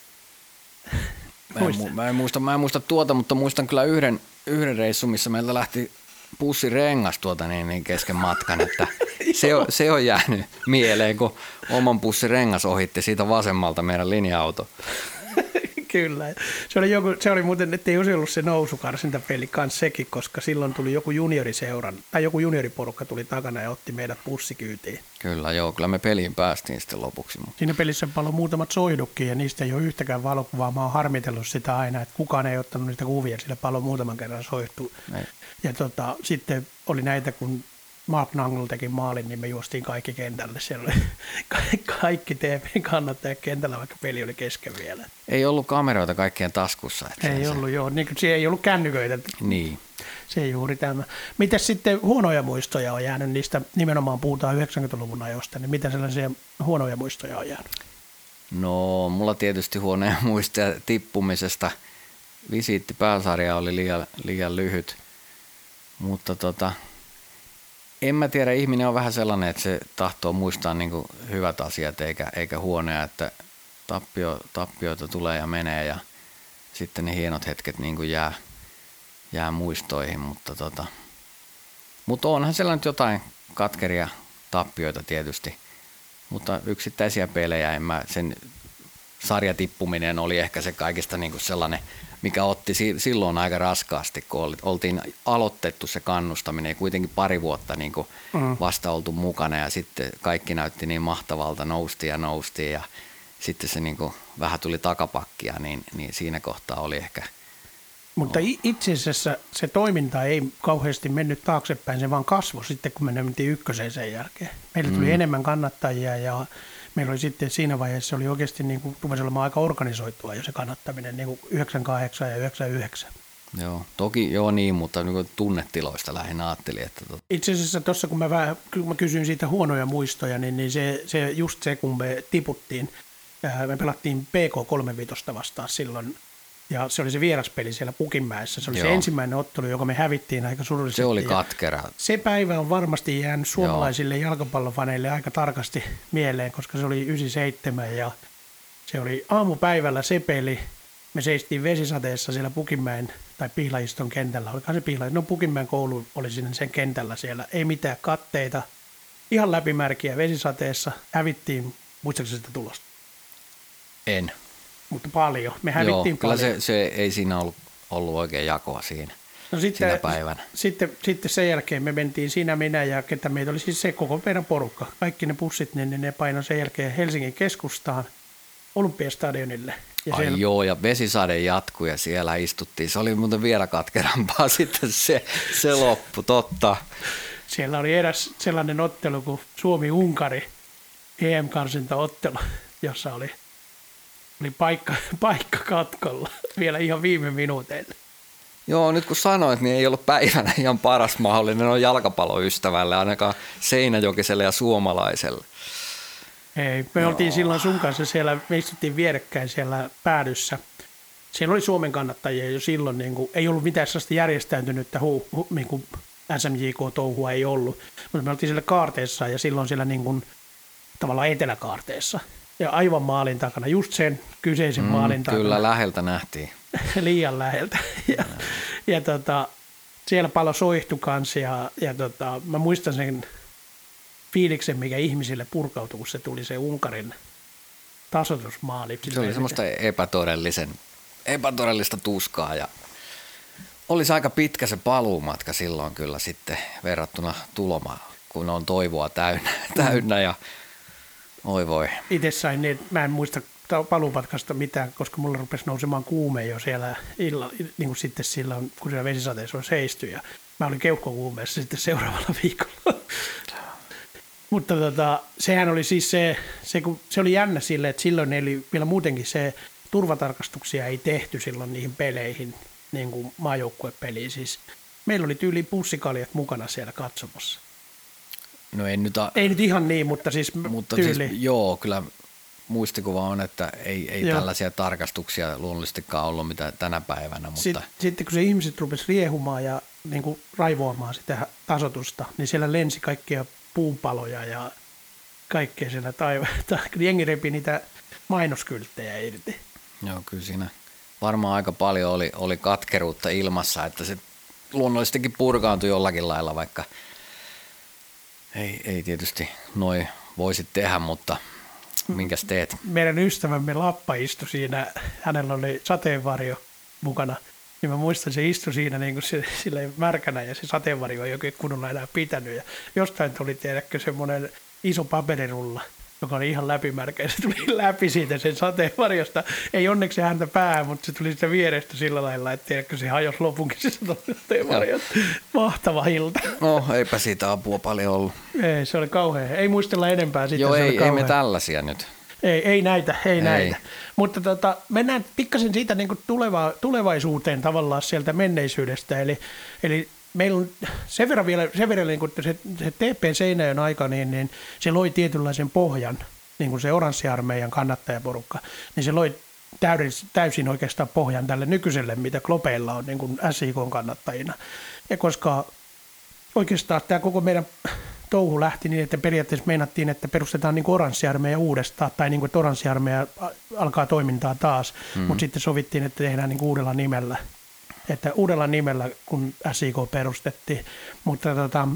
Mä en, mu- mä, en muista, mä en muista tuota, mutta muistan kyllä yhden, yhden reissun, missä meiltä lähti pussirengas tuota niin, niin kesken matkan, että se, on, se on jäänyt mieleen, kun oman pussirengas ohitti siitä vasemmalta meidän linja-auto. Kyllä. Se oli, joku, se oli muuten, ettei olisi ollut se nousukarsintapeli kanssa sekin, koska silloin tuli joku junioriseuran, tai joku junioriporukka tuli takana ja otti meidät pussikyytiin. Kyllä joo, kyllä me peliin päästiin sitten lopuksi. Mutta... Siinä pelissä palo muutamat soidukki ja niistä ei ole yhtäkään valokuvaa. Mä oon harmitellut sitä aina, että kukaan ei ottanut niitä kuvia, sillä palo muutaman kerran soihtu. Ei. Ja tota, sitten oli näitä, kun Mark Nangle teki maalin, niin me juostiin kaikki kentälle. Siellä oli ka- kaikki TPn kannattajat kentällä, vaikka peli oli kesken vielä. Ei ollut kameroita kaikkien taskussa. Että Ei se, ollut, joo. Niin siellä ei ollut kännyköitä. Niin. Se juuri tämä. Miten sitten huonoja muistoja on jäänyt niistä, nimenomaan puhutaan 90-luvun ajoista, niin mitä sellaisia huonoja muistoja on jäänyt? No, mulla tietysti huoneen muistoja tippumisesta. Visiitti pääsarja oli liian, liian lyhyt, mutta tota, en mä tiedä, ihminen on vähän sellainen, että se tahtoo muistaa niin hyvät asiat eikä, eikä huonoja, että tappio, tappioita tulee ja menee ja sitten ne hienot hetket niin jää, jää muistoihin, mutta tota, mutta onhan siellä nyt jotain katkeria tappioita tietysti, mutta yksittäisiä pelejä, en mä, sen sarjatippuminen oli ehkä se kaikista niin kuin sellainen, mikä otti silloin aika raskaasti, kun oltiin aloitettu se kannustaminen ja kuitenkin pari vuotta niin kuin mm. vasta oltu mukana ja sitten kaikki näytti niin mahtavalta, nousti ja nousti ja sitten se niin kuin vähän tuli takapakkia, niin, niin siinä kohtaa oli ehkä mutta no. itse asiassa se toiminta ei kauheasti mennyt taaksepäin, se vaan kasvoi sitten, kun me mentiin ykköseen sen jälkeen. Meillä tuli mm. enemmän kannattajia ja meillä oli sitten siinä vaiheessa oli oikeasti niin kuin, rupesi olemaan aika organisoitua jo se kannattaminen niin kuin 98 ja 99. Joo, toki joo niin, mutta niin tunnetiloista lähinnä ajattelin, että... Tot... Itse asiassa tuossa kun mä, vähän, kun mä kysyin siitä huonoja muistoja, niin, niin se, se, just se kun me tiputtiin, ää, me pelattiin PK35 vastaan silloin, ja se oli se vieraspeli siellä Pukinmäessä. Se oli Joo. se ensimmäinen ottelu, joka me hävittiin aika surullisesti. Se oli katkera. Se päivä on varmasti jäänyt suomalaisille Joo. jalkapallofaneille aika tarkasti mieleen, koska se oli 97 ja se oli aamupäivällä se peli. Me seistiin vesisateessa siellä Pukinmäen tai Pihlaiston kentällä. Olikohan se Pihlaiston? No Pukinmäen koulu oli sinne sen kentällä siellä. Ei mitään katteita. Ihan läpimärkiä vesisateessa. Hävittiin, muistaakseni sitä tulosta? En mutta paljon. Me hävittiin Joo, paljon. kyllä se, se, ei siinä ollut, ollut oikein jakoa siinä, no sitten, siinä päivänä. Sitten, sitten sen jälkeen me mentiin siinä minä ja ketä meitä oli siis se koko meidän porukka. Kaikki ne bussit, niin ne painoi sen jälkeen Helsingin keskustaan Olympiastadionille. Ja Ai siellä... joo, ja vesisade jatkui ja siellä istuttiin. Se oli muuten vielä katkerampaa sitten se, se loppu, totta. Siellä oli eräs sellainen ottelu kuin Suomi-Unkari EM-karsintaottelu, jossa oli oli paikka, paikka katkolla vielä ihan viime minuuteille. Joo, nyt kun sanoit, niin ei ollut päivänä ihan paras mahdollinen on jalkapalloystävälle, ainakaan Seinäjokiselle ja suomalaiselle. Ei, me no. oltiin silloin sun kanssa siellä, me istuttiin vierekkäin siellä päädyssä. Siellä oli Suomen kannattajia jo silloin, niin kuin, ei ollut mitään sellaista järjestäytynyttä hu, hu, niin kuin SMJK-touhua ei ollut. Mutta me oltiin siellä kaarteessa ja silloin siellä niin kuin, tavallaan eteläkaarteessa. Ja aivan maalin takana, just sen kyseisen mm, maalin takana. Kyllä, läheltä nähtiin. Liian läheltä. ja, ja tota, siellä palo soihtu kanssa ja, ja tota, mä muistan sen fiiliksen, mikä ihmisille purkautui, kun se tuli se Unkarin tasoitusmaali. Se oli semmoista epätodellisen, epätodellista tuskaa ja olisi aika pitkä se paluumatka silloin kyllä sitten verrattuna tulomaan, kun on toivoa täynnä, täynnä ja oi voi. Itse sain niin, mä en muista paluumatkasta mitään, koska mulla rupesi nousemaan kuume jo siellä illa, niin kuin sitten silloin, kun siellä vesisateessa on seisty ja mä olin keuhkokuumeessa sitten seuraavalla viikolla. Mutta tota, sehän oli siis se, se, kun, se oli jännä sille, että silloin eli vielä muutenkin se turvatarkastuksia ei tehty silloin niihin peleihin, niin kuin maajoukkuepeliin. Siis meillä oli tyyli pussikaljat mukana siellä katsomassa. No ei nyt, a... ei nyt ihan niin, mutta siis mutta tyyli. Siis, joo, kyllä muistikuva on, että ei, ei tällaisia tarkastuksia luonnollisestikaan ollut mitä tänä päivänä. Mutta... Sitten, sitten kun se ihmiset rupesi riehumaan ja niin kuin raivoamaan sitä tasotusta, niin siellä lensi kaikkia puunpaloja ja kaikkea siellä taivaan. Jengi repi niitä mainoskylttejä irti. Joo, kyllä siinä varmaan aika paljon oli, oli katkeruutta ilmassa, että se luonnollisestikin purkaantui jollakin lailla, vaikka ei, ei tietysti noin voisi tehdä, mutta minkäs teet? Meidän ystävämme Lappa istui siinä, hänellä oli sateenvarjo mukana – niin mä muistan, se istui siinä niin kuin se, silleen märkänä ja se sateenvarjo ei oikein kunnolla enää pitänyt. Ja jostain tuli tiedäkö semmoinen iso paperirulla, joka oli ihan läpimärkä ja se tuli läpi siitä sen sateenvarjosta. Ei onneksi häntä päähän, mutta se tuli sitä vierestä sillä lailla, että tiedätkö, se hajosi lopunkin se sateenvarjo. Mahtava ilta. No, eipä siitä apua paljon ollut. Ei, se oli kauhean. Ei muistella enempää siitä. Joo, se ei, ei me tällaisia nyt. Ei, ei näitä, ei, ei. näitä. Mutta tota, mennään pikkasen siitä niin tuleva, tulevaisuuteen tavallaan sieltä menneisyydestä. Eli, eli meillä on sen verran vielä, sen verran niin kuin se, se TP Seinäjön aika, niin, niin se loi tietynlaisen pohjan, niin kuin se oranssiarmeijan kannattajaporukka, niin se loi täysin, täysin oikeastaan pohjan tälle nykyiselle, mitä Klopeilla on niin kuin SIK kannattajina. Ja koska oikeastaan tämä koko meidän touhu lähti niin, että periaatteessa meinattiin, että perustetaan niin oranssiarmeija uudestaan, tai niin kuin, että oranssiarmeija alkaa toimintaa taas, mm. mutta sitten sovittiin, että tehdään niin uudella nimellä. Että uudella nimellä, kun SIK perustettiin. Mutta tota,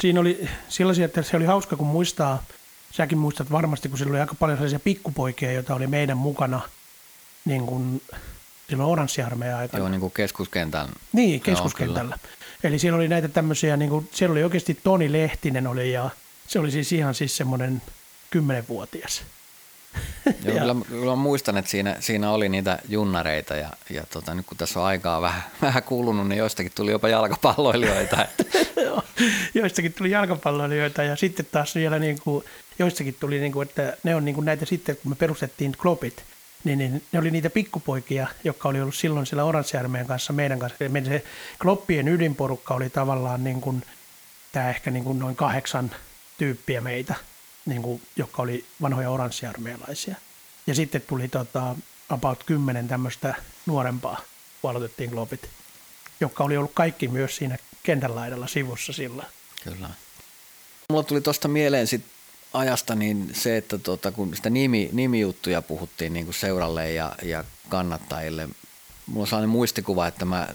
siinä oli sellaisia, että se oli hauska, kun muistaa, säkin muistat varmasti, kun siellä oli aika paljon sellaisia pikkupoikia, joita oli meidän mukana niin kuin silloin oranssiarmeija aikana. Joo, niin kuin keskuskentän. Niin, keskuskentällä. Joo, Eli siellä oli näitä tämmöisiä, niin kuin, siellä oli oikeasti Toni Lehtinen oli ja se oli siis ihan siis semmoinen kymmenenvuotias. Joo, ja. kyllä, kyllä muistan, että siinä, siinä oli niitä junnareita ja, ja tota, nyt kun tässä on aikaa vähän, vähän kulunut, niin joistakin tuli jopa jalkapalloilijoita. Joistakin tuli jalkapalloilijoita ja sitten taas vielä niin kuin, joistakin tuli, niin kuin, että ne on niin kuin näitä sitten, kun me perustettiin klopit, niin, niin ne oli niitä pikkupoikia, jotka oli ollut silloin siellä oranssiarmeijan kanssa meidän kanssa. Eli se kloppien ydinporukka oli tavallaan niin kuin, tämä ehkä niin kuin noin kahdeksan tyyppiä meitä, niin kuin, jotka oli vanhoja oranssiarmeijalaisia. Ja sitten tuli tota, about kymmenen tämmöistä nuorempaa, kun aloitettiin klopit, jotka oli ollut kaikki myös siinä kentän laidalla sivussa sillä. Kyllä. Mulla tuli tuosta mieleen sitten ajasta niin se, että tota, kun sitä nimi, nimijuttuja puhuttiin niin kuin seuralle ja, ja kannattajille, mulla on sellainen muistikuva, että mä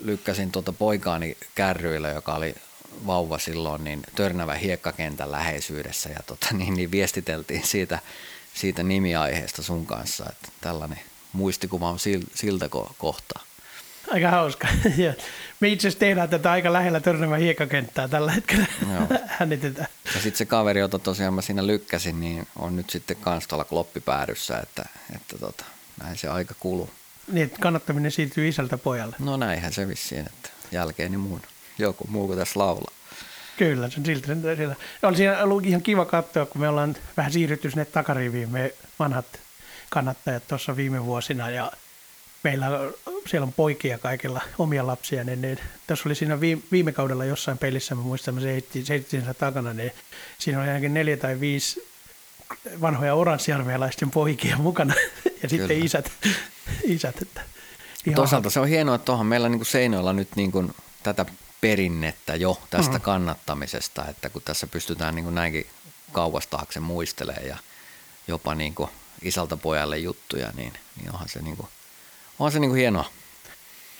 lykkäsin tuota poikaani kärryillä, joka oli vauva silloin, niin törnävä hiekkakentän läheisyydessä ja tota, niin, niin viestiteltiin siitä, siitä nimiaiheesta sun kanssa, että tällainen muistikuva on siltä kohtaa. Aika hauska. Me itse asiassa tehdään tätä aika lähellä Törnävän hiekakenttää tällä hetkellä. Äänitetään. Ja sitten se kaveri, jota tosiaan mä siinä lykkäsin, niin on nyt sitten kans tuolla kloppipäädyssä, että, että tota, näin se aika kuluu. Niin, että kannattaminen siirtyy isältä pojalle. No näinhän se vissiin, että jälkeeni muun. Joku muu kuin tässä laulaa. Kyllä, se on siltä. siltä. Oli siinä ollut ihan kiva katsoa, kun me ollaan vähän siirrytty sinne takariviin, me vanhat kannattajat tuossa viime vuosina ja meillä siellä on poikia kaikilla, omia lapsia, niin, niin tässä oli siinä viime, viime kaudella jossain pelissä, mä muistan, mä seittin takana, niin siinä oli ainakin neljä tai viisi vanhoja oranssiarmealaisten poikia mukana ja sitten Kyllä. isät. isät että ihan Toisaalta se on hienoa, että tuohon meillä niin kuin nyt niin kuin tätä perinnettä jo tästä mm. kannattamisesta, että kun tässä pystytään niin kuin näinkin kauas taakse muistelemaan ja jopa niin kuin isältä pojalle juttuja, niin, niin onhan se, niin kuin, onhan se niin kuin hienoa.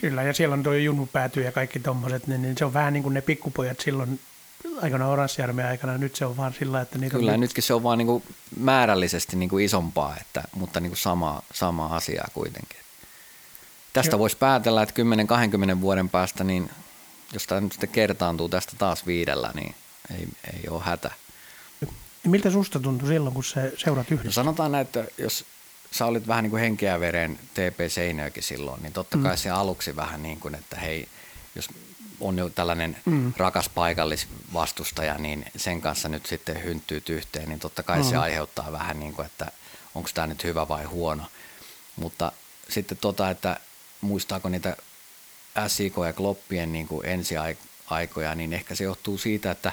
Kyllä, ja siellä on tuo junupääty ja kaikki tommoset, niin, niin se on vähän niin kuin ne pikkupojat silloin aikana Oranssijärven aikana, nyt se on vaan sillä, että niitä Kyllä, on... nytkin se on vaan niin kuin määrällisesti niin kuin isompaa, että, mutta niin kuin sama, sama asiaa kuitenkin. Tästä voisi päätellä, että 10-20 vuoden päästä, niin jos tämä nyt sitten kertaantuu tästä taas viidellä, niin ei, ei ole hätä. Miltä susta tuntui silloin, kun se seurat No yhdessä? sanotaan näin, että jos sä olit vähän niin kuin henkeä veren TP Seinäjoki silloin, niin totta kai se aluksi vähän niin kuin, että hei, jos on jo tällainen mm. rakas paikallisvastustaja, niin sen kanssa nyt sitten hynttyy yhteen, niin totta kai mm. se aiheuttaa vähän niin kuin, että onko tämä nyt hyvä vai huono. Mutta sitten tota, että muistaako niitä SIK ja Kloppien niin kuin ensiaikoja, niin ehkä se johtuu siitä, että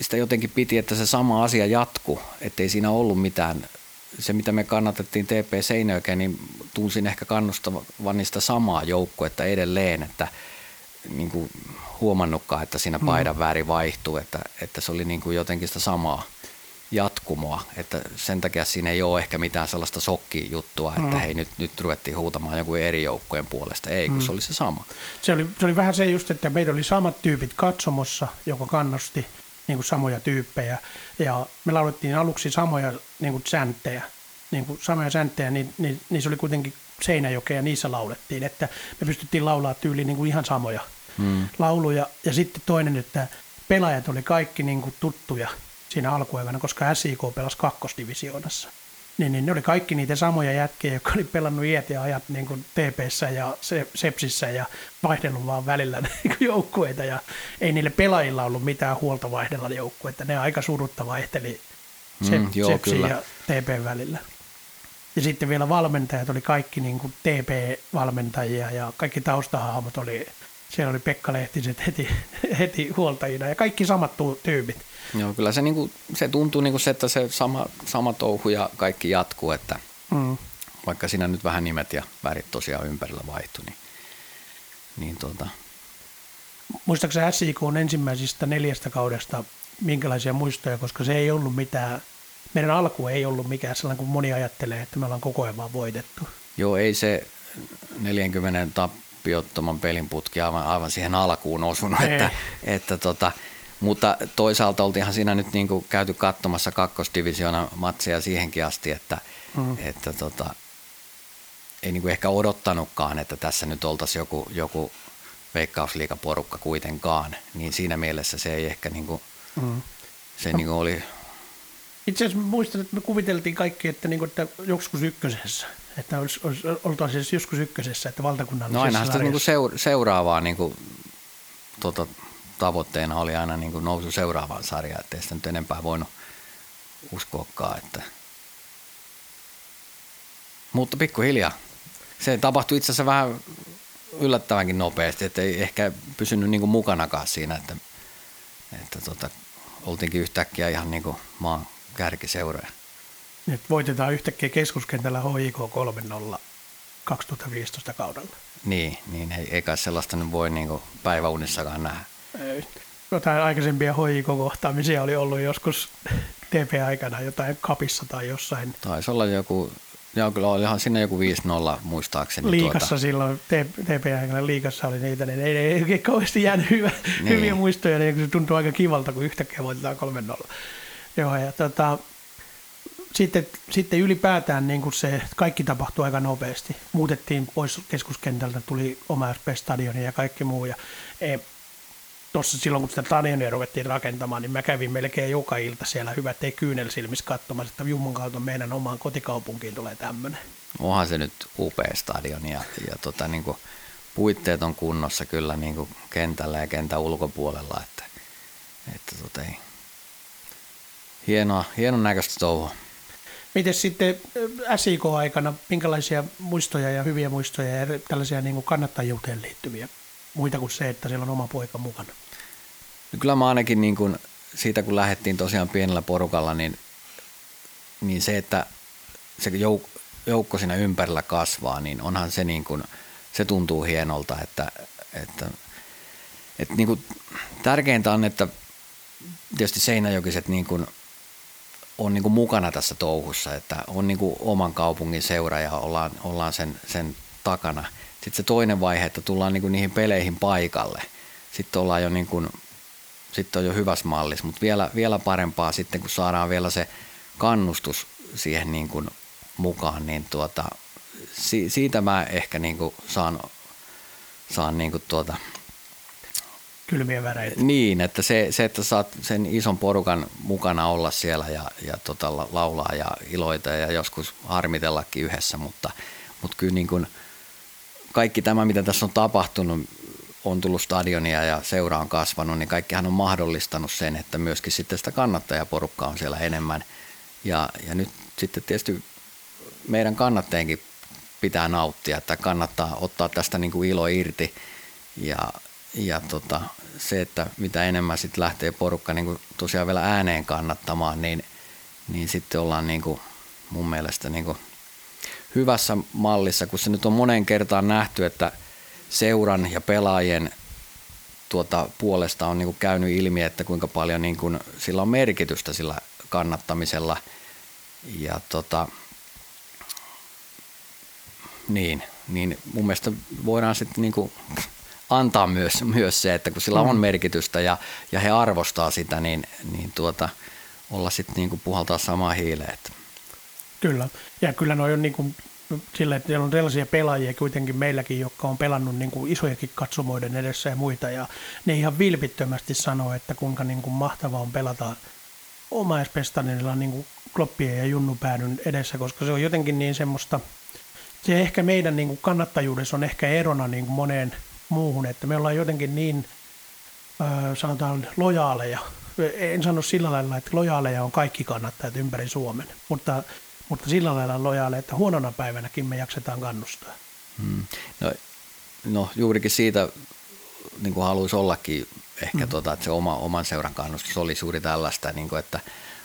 sitä jotenkin piti, että se sama asia jatku, ettei siinä ollut mitään. Se, mitä me kannatettiin TP Seinäjokeen, niin tunsin ehkä kannustavan niistä samaa joukkuetta edelleen, että niin kuin huomannutkaan, että siinä paidan väri vaihtuu, että, että se oli niin kuin jotenkin sitä samaa jatkumoa, että sen takia siinä ei ole ehkä mitään sellaista shokkijuttua, että hei nyt, nyt ruvettiin huutamaan joku eri joukkojen puolesta, ei kun se oli se sama. Se oli, se oli vähän se just, että meillä oli samat tyypit katsomossa, joka kannosti niin kuin samoja tyyppejä. Ja me laulettiin aluksi samoja niin kuin sänttejä, niin kuin samoja sänttejä, niin, niin, niin, se oli kuitenkin Seinäjokea ja niissä laulettiin, että me pystyttiin laulaa tyyliin niin kuin ihan samoja hmm. lauluja. Ja sitten toinen, että pelaajat oli kaikki niin kuin tuttuja siinä alkuaikana, koska SIK pelasi kakkosdivisioonassa. Niin, niin ne oli kaikki niitä samoja jätkiä, jotka oli pelannut iät ja ajat niin kuin TPssä ja Se- Sepsissä ja vaihdellut vaan välillä niin joukkueita. Ja ei niille pelaajilla ollut mitään huolta vaihdella joukkueita. Ne aika surutta vaihteli Se- Mm, joo, Sepsin kyllä. ja TP välillä. Ja sitten vielä valmentajat oli kaikki niin kuin TP-valmentajia ja kaikki taustahahmot oli, siellä oli Pekka Lehtiset heti, heti huoltajina ja kaikki samat tyypit. Joo, kyllä se, niinku, se tuntuu niinku se, että se sama, sama touhu ja kaikki jatkuu, että Mm. vaikka siinä nyt vähän nimet ja värit tosiaan ympärillä vaihtui, niin, niin tuota, Muistaakseni SIK on ensimmäisistä neljästä kaudesta minkälaisia muistoja, koska se ei ollut mitään, meidän alku ei ollut mikään sellainen kuin moni ajattelee, että me ollaan koko ajan vaan voitettu. joo ei se 40 tappiottoman pelin putki aivan, aivan siihen alkuun osunut, Ei. että, että tota, mutta toisaalta oltiinhan siinä nyt niinku käyty katsomassa kakkosdivisioona matseja siihenkin asti, että, mm. että tota, ei niinku ehkä odottanutkaan, että tässä nyt oltaisiin joku, joku veikkausliikaporukka kuitenkaan, niin siinä mielessä se ei ehkä niinku, Mm. se niinku oli, Itse asiassa muistan, että me kuviteltiin kaikki, että, niin kuin, että joskus ykkösessä, että olisi, olisi, oltaisiin joskus ykkösessä, että valtakunnallisessa no ainahan sitä sarjassa. seur, seuraavaa niinku, tota, tavoitteena oli aina niinku nousu seuraavaan sarjaan, ettei sitä nyt enempää voinut uskoakaan, että mutta pikkuhiljaa. Se tapahtui itse asiassa vähän yllättävänkin nopeasti, että ei ehkä pysynyt niinku mukanakaan siinä, että, että tota, oltiinkin yhtäkkiä ihan niinku maan kärkiseuroja. Nyt voitetaan yhtäkkiä keskuskentällä HIK 3-0 2015 kaudella. Niin, niin ei, ei kai sellaista nyt voi niinku päiväunissakaan nähdä. Ei. Jotain aikaisempia HIK-kohtaamisia oli ollut joskus TP-aikana jotain kapissa tai jossain Taisi olla joku, joo kyllä olihan sinne joku 5-0 muistaakseni. liikassa tuota, silloin, TP-aikana liikassa oli niitä, niin ei, ei oikein kauheasti jäänyt hyvä, Niin. hyviä muistoja, niin se tuntuu aika kivalta, kun yhtäkkiä voitetaan 3-0. Joo, ja tota, sitten, sitten ylipäätään niin kuin se kaikki tapahtui aika nopeasti. Muutettiin pois keskuskentältä, tuli oma SP-stadioni ja kaikki muu. Ja tuossa silloin, kun sitä stadionia ruvettiin rakentamaan, niin mä kävin melkein joka ilta siellä hyvät ei kyynelsilmissä katsomassa, että Jumman kautta meidän omaan kotikaupunkiin tulee tämmöinen. onhan se nyt upea stadion ja, ja tota, niin kuin, puitteet on kunnossa kyllä niin kuin kentällä ja kentän ulkopuolella, että, että tota, ei. Hienoa, hienon näköistä touhua. Miten sitten SIK-aikana, minkälaisia muistoja ja hyviä muistoja ja tällaisia niin kuin kannattajuuteen liittyviä, muita kuin se, että siellä on oma poika mukana? No Kyllä mä ainakin niin kuin, siitä kun lähdettiin tosiaan pienellä porukalla, niin, niin se, että se jouk- joukko siinä ympärillä kasvaa, niin onhan se niin kuin, se tuntuu hienolta, että, että että niin kuin, tärkeintä on, että tietysti Seinäjokiset niin kuin, on niin kuin mukana tässä touhussa, että on niin kuin oman kaupungin seura ja ollaan, ollaan sen, sen takana. Sitten se toinen vaihe, että tullaan niin kuin niihin peleihin paikalle. Sitten ollaan jo niin kuin, sitten on jo hyvässä mallissa, mutta vielä, vielä parempaa sitten, kun saadaan vielä se kannustus siihen niin kuin mukaan, niin tuota, si, siitä mä ehkä niin kuin saan, saan niin kuin tuota, kylmiä väreitä. Niin, että se, se, että saat sen ison porukan mukana olla siellä ja, ja tota, laulaa ja iloita ja joskus harmitellakin yhdessä, mutta, mutta kyllä niin kuin kaikki tämä, mitä tässä on tapahtunut, on tullut stadionia ja seura on kasvanut, niin kaikkihan on mahdollistanut sen, että myöskin sitten sitä kannattajaporukkaa on siellä enemmän. Ja, ja nyt sitten tietysti meidän kannattajienkin pitää nauttia, että kannattaa ottaa tästä niin kuin ilo irti ja, ja tota, se, että mitä enemmän sitten lähtee porukka niin kuin tosiaan vielä ääneen kannattamaan, niin, niin sitten ollaan niin kuin mun mielestä niin kuin hyvässä mallissa, kun se nyt on monen kertaan nähty, että seuran ja pelaajien tuota, puolesta on niin kuin käynyt ilmi, että kuinka paljon niin kuin sillä on merkitystä sillä kannattamisella. Ja tota, niin, niin mun mielestä voidaan sitten niin kuin antaa myös, myös se, että kun sillä on mm. merkitystä ja, ja he arvostaa sitä, niin, niin tuota, olla sitten niin kuin puhaltaa samaa hiileen. Kyllä, ja kyllä noi on niin kuin sillä, että on sellaisia pelaajia kuitenkin meilläkin, jotka on pelannut niin kuin isojakin katsomoiden edessä ja muita, ja ne ihan vilpittömästi sanoo, että kuinka niin kuin mahtavaa on pelata omaispestarilla niin kuin kloppien ja junnupäädyn edessä, koska se on jotenkin niin semmoista, se ehkä meidän niin kuin kannattajuudessa on ehkä erona niin kuin moneen muuhun, että me ollaan jotenkin niin, äh, sanotaan, lojaaleja. En sano sillä lailla, että lojaaleja on kaikki kannattajat ympäri Suomen, mutta, mutta sillä lailla lojaaleja, että huonona päivänäkin me jaksetaan kannustaa. Hmm. No, no juurikin siitä niin kuin haluaisi ollakin ehkä, hmm. tuota, että se oma, oman seuran kannustus oli suuri tällaista, niin kuin, että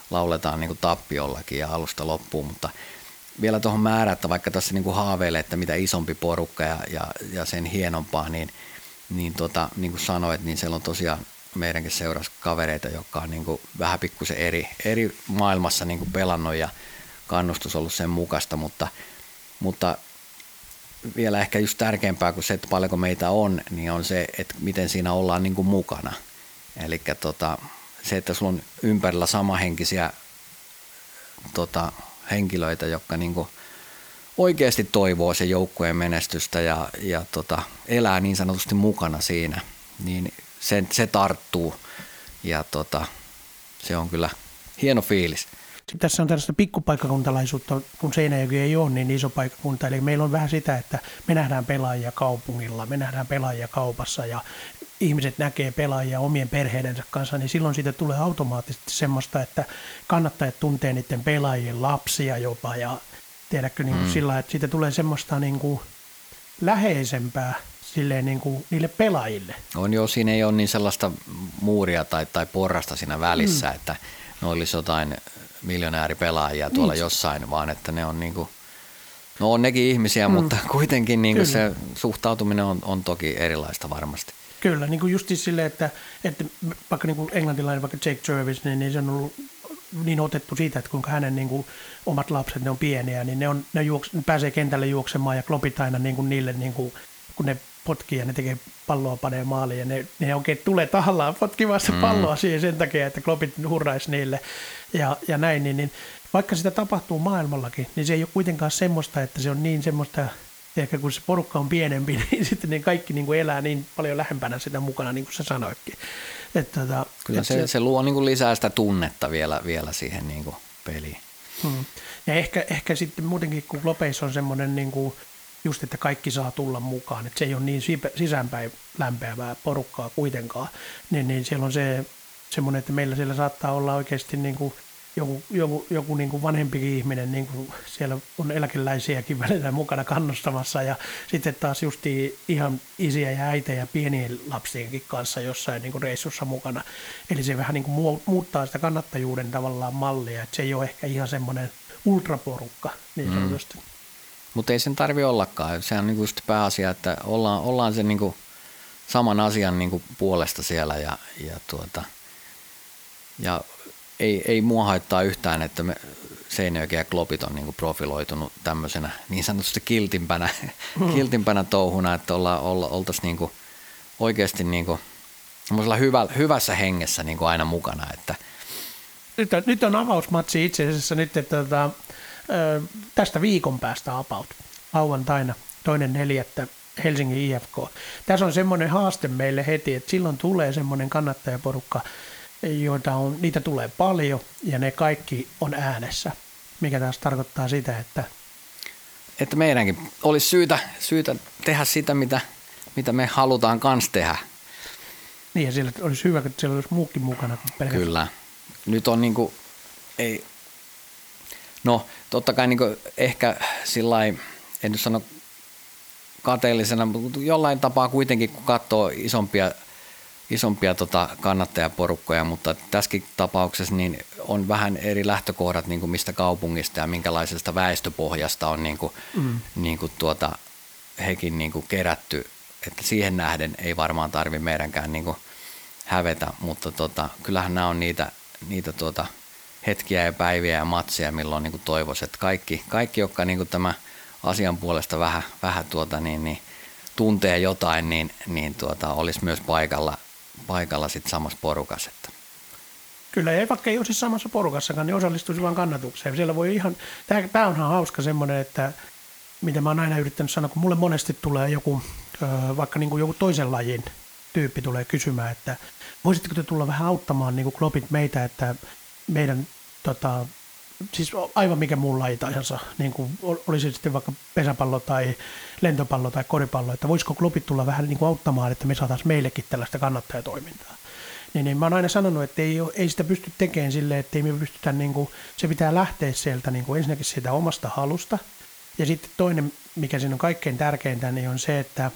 lauletaan niin kuin tappiollakin ja alusta loppuun, mutta vielä tuohon määrään, että vaikka tässä niin kuin haaveilee, että mitä isompi porukka ja, ja, ja sen hienompaa, niin, niin, tota, niin kuin sanoit, niin siellä on tosiaan meidänkin seurassa kavereita, jotka on niin kuin vähän pikkusen eri, eri maailmassa niin kuin pelannut ja kannustus ollut sen mukaista, mutta, mutta vielä ehkä just tärkeämpää kuin se, että paljonko meitä on, niin on se, että miten siinä ollaan niin kuin mukana. Eli tota, se, että sulla on ympärillä samahenkisiä tota, henkilöitä, jotka niin kuin oikeasti toivoo sen joukkueen menestystä ja, ja tota, elää niin sanotusti mukana siinä, niin se, se tarttuu ja tota, se on kyllä hieno fiilis. Tässä on tällaista pikkupaikkakuntalaisuutta, kun Seinäjoki ei ole niin iso paikkakunta. Eli meillä on vähän sitä, että me nähdään pelaajia kaupungilla, me nähdään pelaajia kaupassa ja ihmiset näkee pelaajia omien perheidensä kanssa, niin silloin siitä tulee automaattisesti semmoista, että kannattajat tuntee niiden pelaajien lapsia jopa ja tiedätkö niin kuin mm. sillä että siitä tulee semmoista niin kuin läheisempää silleen niin kuin niille pelaajille. On joo, siinä ei ole niin sellaista muuria tai, tai porrasta siinä välissä, mm. että ne olisi jotain miljonääripelaajia tuolla niin. jossain, vaan että ne on niin kuin, no on nekin ihmisiä, mm. mutta kuitenkin niin kuin se suhtautuminen on, on toki erilaista varmasti. Kyllä, niin kuin just silleen, että, että vaikka niin kuin englantilainen, vaikka Jake Jervis, niin, niin se on ollut niin otettu siitä, että kuinka hänen niin kuin, omat lapset, ne on pieniä, niin ne, on, ne, juoks, ne pääsee kentälle juoksemaan ja klopit aina niin kuin niille, niin kuin, kun ne potkii ja ne tekee palloa panee maaliin ja ne, ne oikein tulee tahallaan potkimassa mm. palloa siihen sen takia, että klopit hurraisi niille ja, ja näin, niin, niin vaikka sitä tapahtuu maailmallakin, niin se ei ole kuitenkaan semmoista, että se on niin semmoista ehkä kun se porukka on pienempi, niin sitten ne kaikki niin kuin elää niin paljon lähempänä sitä mukana, niin kuin sä sanoitkin. Että, tota, Kyllä se, se, se luo niin kuin lisää sitä tunnetta vielä, vielä siihen niin kuin peliin. Hmm. Ja ehkä, ehkä sitten muutenkin, kun Lopeissa on semmoinen niin kuin just, että kaikki saa tulla mukaan, että se ei ole niin sisäänpäin lämpeävää porukkaa kuitenkaan, niin, niin siellä on se semmoinen, että meillä siellä saattaa olla oikeasti niin kuin – joku, joku, joku niin kuin vanhempikin ihminen, niin kuin siellä on eläkeläisiäkin välillä mukana kannustamassa ja sitten taas justi ihan isiä ja äitejä pienien lapsienkin kanssa jossain niin kuin reissussa mukana. Eli se vähän niin kuin muuttaa sitä kannattajuuden tavallaan mallia, että se ei ole ehkä ihan semmoinen ultraporukka niin mm. sanotusti. Mm. Mutta ei sen tarvi ollakaan. Se on niin just pääasia, että ollaan, ollaan se niin kuin saman asian niin kuin puolesta siellä ja, ja, tuota, ja ei, ei mua haittaa yhtään, että me Seinäjoki ja Klopit on niin kuin profiloitunut tämmöisenä niin sanotusti kiltimpänä, mm. kiltimpänä touhuna, että olla, olla, oltaisiin niin kuin oikeasti niin kuin hyvä, hyvässä hengessä niin kuin aina mukana. Että. Nyt, on, nyt on avausmatsi itse asiassa nyt, että tota, tästä viikon päästä about lauantaina toinen neljättä Helsingin IFK. Tässä on semmoinen haaste meille heti, että silloin tulee semmoinen kannattajaporukka, joita on, niitä tulee paljon ja ne kaikki on äänessä, mikä taas tarkoittaa sitä, että että meidänkin olisi syytä, syytä tehdä sitä, mitä, mitä me halutaan kans tehdä. Niin ja siellä olisi hyvä, että siellä olisi muukin mukana. Kyllä. Nyt on niinku, ei, no totta kai niinku ehkä sillä en nyt sano kateellisena, mutta jollain tapaa kuitenkin, kun katsoo isompia, isompia tota kannattajaporukkoja, mutta tässäkin tapauksessa niin on vähän eri lähtökohdat, niin kuin mistä kaupungista ja minkälaisesta väestöpohjasta on niin kuin, mm. niin kuin tuota, hekin niin kuin kerätty, että siihen nähden ei varmaan tarvi meidänkään niin kuin hävetä, mutta tota, kyllähän nämä on niitä, niitä tuota, hetkiä ja päiviä ja matseja, milloin niin toivoisi, että kaikki, kaikki jotka niin tämä – asian puolesta vähän, vähän tuota, niin, niin, tuntee jotain, niin, niin tuota, olisi myös paikalla, paikalla sit samassa porukassa. Että. Kyllä, ja vaikka ei olisi samassa porukassakaan, niin osallistuisi vain kannatukseen. Siellä voi ihan, tämä, onhan hauska semmoinen, että mitä mä oon aina yrittänyt sanoa, kun mulle monesti tulee joku, vaikka niin joku toisen lajin tyyppi tulee kysymään, että voisitteko te tulla vähän auttamaan niin klopit meitä, että meidän tota, siis aivan mikä muu laji tahansa, niin kuin olisi sitten vaikka pesäpallo tai lentopallo tai koripallo, että voisiko klubit tulla vähän niin kuin auttamaan, että me saataisiin meillekin tällaista kannattajatoimintaa. Niin, niin mä oon aina sanonut, että ei, ei sitä pysty tekemään silleen, että ei me pystytä, niin kuin, se pitää lähteä sieltä niin kuin ensinnäkin siitä omasta halusta. Ja sitten toinen, mikä siinä on kaikkein tärkeintä, niin on se, että,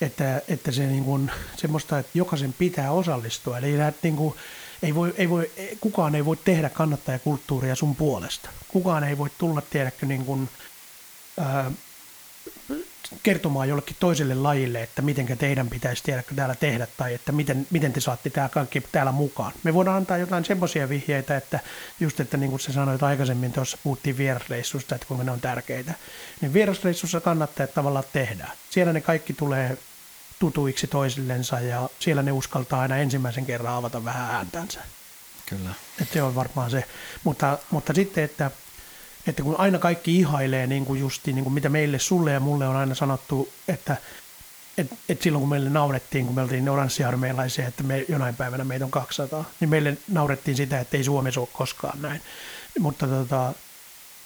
että, että se niin kuin, semmoista, että jokaisen pitää osallistua. Eli niin kuin, ei voi, ei voi, kukaan ei voi tehdä kannattajakulttuuria sun puolesta. Kukaan ei voi tulla, tiedäkö, niin kuin, ää, kertomaan jollekin toiselle lajille, että miten teidän pitäisi tiedäkö täällä tehdä tai että miten, miten te saatte tämä kaikki täällä mukaan. Me voidaan antaa jotain semmoisia vihjeitä, että just, että niin kuin sä sanoit aikaisemmin, tuossa puhuttiin vierasreissusta, että kuinka ne on tärkeitä, niin vierasreissussa kannattaa tavallaan tehdä. Siellä ne kaikki tulee tutuiksi toisillensa ja siellä ne uskaltaa aina ensimmäisen kerran avata vähän ääntänsä. Kyllä. Että se on varmaan se. Mutta, mutta sitten, että, että kun aina kaikki ihailee niin kuin justi, niin kuin mitä meille, sulle ja mulle on aina sanottu, että et, et silloin kun meille naurettiin, kun me oltiin oranssiarmeilaisia, että me jonain päivänä meitä on 200, niin meille naurettiin sitä, että ei Suomessa ole koskaan näin. Mutta tota,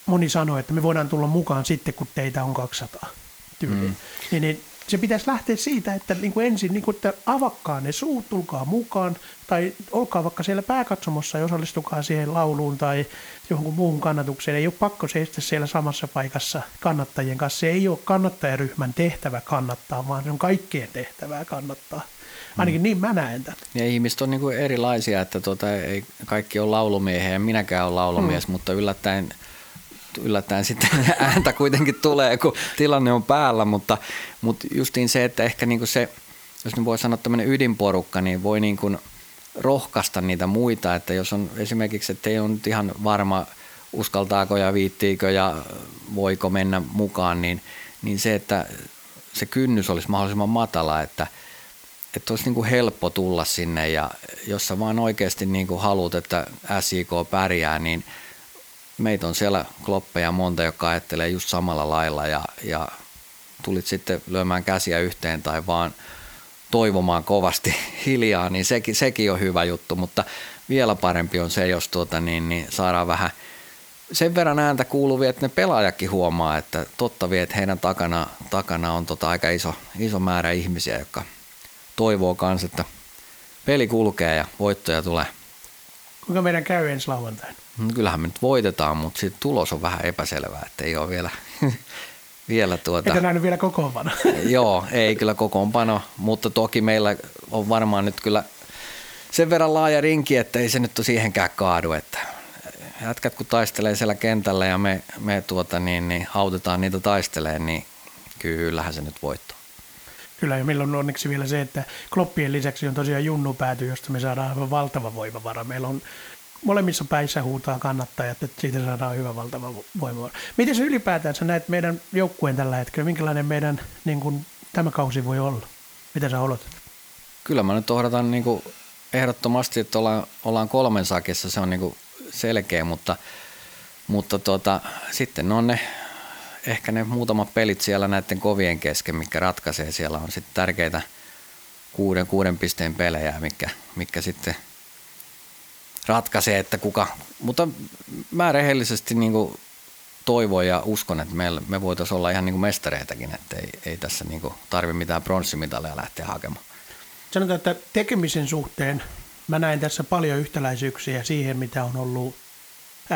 moni sanoi, että me voidaan tulla mukaan sitten, kun teitä on 200 tyyliin. Mm. Niin, niin se pitäisi lähteä siitä, että niin kuin ensin niin kuin, että avakkaa ne suut, tulkaa mukaan, tai olkaa vaikka siellä pääkatsomossa ja osallistukaa siihen lauluun tai johonkin muuhun kannatukseen. Ei ole pakko seistä siellä samassa paikassa kannattajien kanssa. Se ei ole kannattajaryhmän tehtävä kannattaa, vaan se on kaikkien tehtävää kannattaa. Ainakin mm. niin mä näen tämän. Ja ihmiset on niin kuin erilaisia, että tuota, ei kaikki ole laulumiehiä minäkään olen laulumies, mm. mutta yllättäen – yllättäen sitten ääntä kuitenkin tulee, kun tilanne on päällä, mutta, mutta justiin se, että ehkä niin kuin se, jos nyt voi sanoa tämmöinen ydinporukka, niin voi niin kuin rohkaista niitä muita, että jos on esimerkiksi, että ei ole nyt ihan varma, uskaltaako ja viittiikö ja voiko mennä mukaan, niin, niin se, että se kynnys olisi mahdollisimman matala, että, että olisi niin kuin helppo tulla sinne ja jos sä vaan oikeasti niin kuin haluat, että SIK pärjää, niin – meitä on siellä kloppeja monta, jotka ajattelee just samalla lailla ja, ja tulit sitten lyömään käsiä yhteen tai vaan toivomaan kovasti hiljaa, niin sekin, sekin on hyvä juttu, mutta vielä parempi on se, jos tuota, niin, niin saadaan vähän sen verran ääntä kuuluvia, että ne pelaajakin huomaa, että totta vie, että heidän takana, takana on tota aika iso, iso määrä ihmisiä, jotka toivoo myös, että peli kulkee ja voittoja tulee. Kuinka meidän käy ensi lauantaina? No, kyllähän me nyt voitetaan, mutta sitten tulos on vähän epäselvää, että ei ole vielä, vielä tuota... Eikä nähnyt vielä kokoonpano. joo, ei kyllä kokoonpano, mutta toki meillä on varmaan nyt kyllä sen verran laaja rinki, että ei se nyt siihenkään kaadu, että jätkät kun taistelee siellä kentällä ja me, me tuota niin, niin autetaan niitä taisteleen, niin kyllähän se nyt voittaa. Kyllä, ja meillä on onneksi vielä se, että kloppien lisäksi on tosiaan junnu pääty, josta me saadaan aivan valtava voimavara. Meillä on molemmissa päissä huutaa kannattajat, että siitä saadaan hyvä valtava voimavara. Miten se ylipäätään sä näet meidän joukkueen tällä hetkellä? Minkälainen meidän niin kuin, tämä kausi voi olla? Mitä sä odotat? Kyllä mä nyt odotan niin kuin ehdottomasti, että ollaan, ollaan kolmen sakissa, se on niin kuin selkeä, mutta, mutta tota, sitten on ne ehkä ne muutamat pelit siellä näiden kovien kesken, mikä ratkaisee. Siellä on sitten tärkeitä kuuden, kuuden pisteen pelejä, mikä, mikä sitten ratkaisee, että kuka. Mutta mä rehellisesti niin kuin toivon ja uskon, että me, me voitaisiin olla ihan niin kuin mestareitäkin, että ei, ei tässä niin tarvi mitään pronssimitalia lähteä hakemaan. Sanotaan, että tekemisen suhteen mä näen tässä paljon yhtäläisyyksiä siihen, mitä on ollut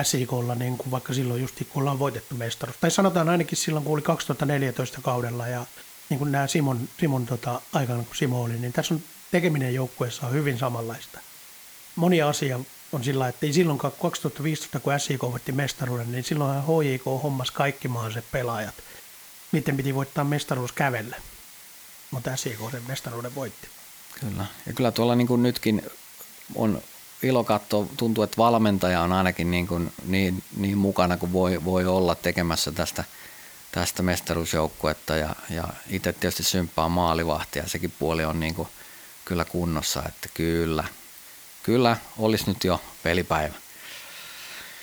SIKlla, niin kuin vaikka silloin just kun ollaan voitettu mestaruus. Tai sanotaan ainakin silloin, kun oli 2014 kaudella ja niin kuin nämä Simon, Simon tota, aikana, kun Simo oli, niin tässä on tekeminen joukkueessa on hyvin samanlaista. Moni asia on sillä että ei silloin 2015, kun SIK voitti mestaruuden, niin silloin HJK hommas kaikki mahdolliset pelaajat. Miten piti voittaa mestaruus kävellä. Mutta SIK sen mestaruuden voitti. Kyllä. Ja kyllä tuolla niin kuin nytkin on ilo katsoa, tuntuu, että valmentaja on ainakin niin, kuin niin, niin mukana kuin voi, voi olla tekemässä tästä, tästä mestaruusjoukkuetta ja, ja itse tietysti symppaa maalivahtia, sekin puoli on niin kuin kyllä kunnossa, että kyllä, kyllä olisi nyt jo pelipäivä.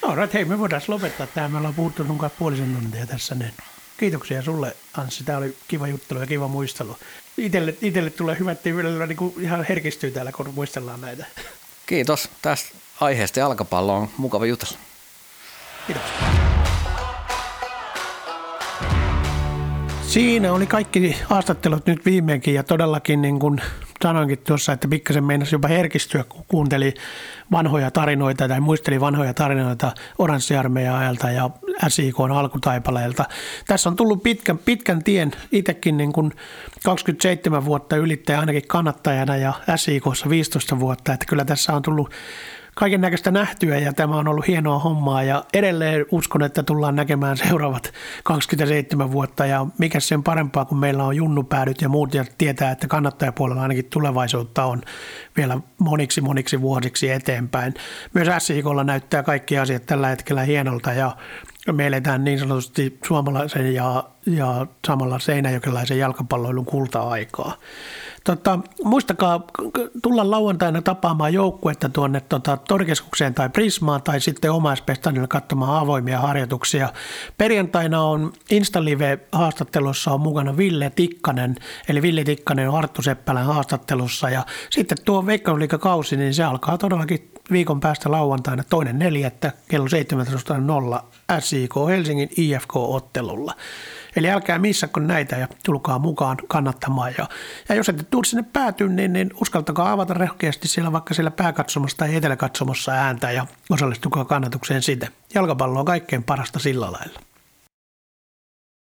No, right, hei, me voidaan lopettaa tämä. Me ollaan puhuttu sun kanssa puolisen tuntia tässä. Niin kiitoksia sulle, Anssi. Tämä oli kiva juttelu ja kiva muistelu. Itelle, itelle tulee hyvä, että niin ihan herkistyy täällä, kun muistellaan näitä. Kiitos tästä aiheesta jalkapallo on mukava jutella. Kiitos. Siinä oli kaikki haastattelut nyt viimeinkin ja todellakin niin kuin sanoinkin tuossa, että pikkasen meinasi jopa herkistyä, kun kuunteli vanhoja tarinoita tai muisteli vanhoja tarinoita oranssiarmeijan ajalta ja SIK alkutaipaleelta. Tässä on tullut pitkän, pitkän tien itsekin niin kuin 27 vuotta ylittäjä ainakin kannattajana ja SIKssa 15 vuotta, että kyllä tässä on tullut kaiken näköistä nähtyä ja tämä on ollut hienoa hommaa ja edelleen uskon, että tullaan näkemään seuraavat 27 vuotta ja mikä sen parempaa, kun meillä on junnupäädyt ja muut ja tietää, että kannattajapuolella ainakin tulevaisuutta on vielä moniksi moniksi vuosiksi eteenpäin. Myös SIKlla näyttää kaikki asiat tällä hetkellä hienolta ja me eletään niin sanotusti suomalaisen ja, ja samalla seinäjokelaisen jalkapalloilun kulta-aikaa. Tota, muistakaa tulla lauantaina tapaamaan joukkuetta tuonne tota, torikeskukseen tai Prismaan tai sitten omaispestadille katsomaan avoimia harjoituksia. Perjantaina on Instalive-haastattelussa on mukana Ville Tikkanen, eli Ville Tikkanen on Arttu Seppälän haastattelussa ja sitten tuo Veikkausliikakausi, niin se alkaa todellakin viikon päästä lauantaina toinen neljättä kello 17.00 SIK Helsingin IFK-ottelulla. Eli älkää missakko näitä ja tulkaa mukaan kannattamaan. Ja, ja jos ette tule sinne päätyyn, niin, niin uskaltakaa avata rehkeästi siellä vaikka siellä pääkatsomassa tai eteläkatsomassa ääntä ja osallistukaa kannatukseen sitä. Jalkapallo on kaikkein parasta sillä lailla.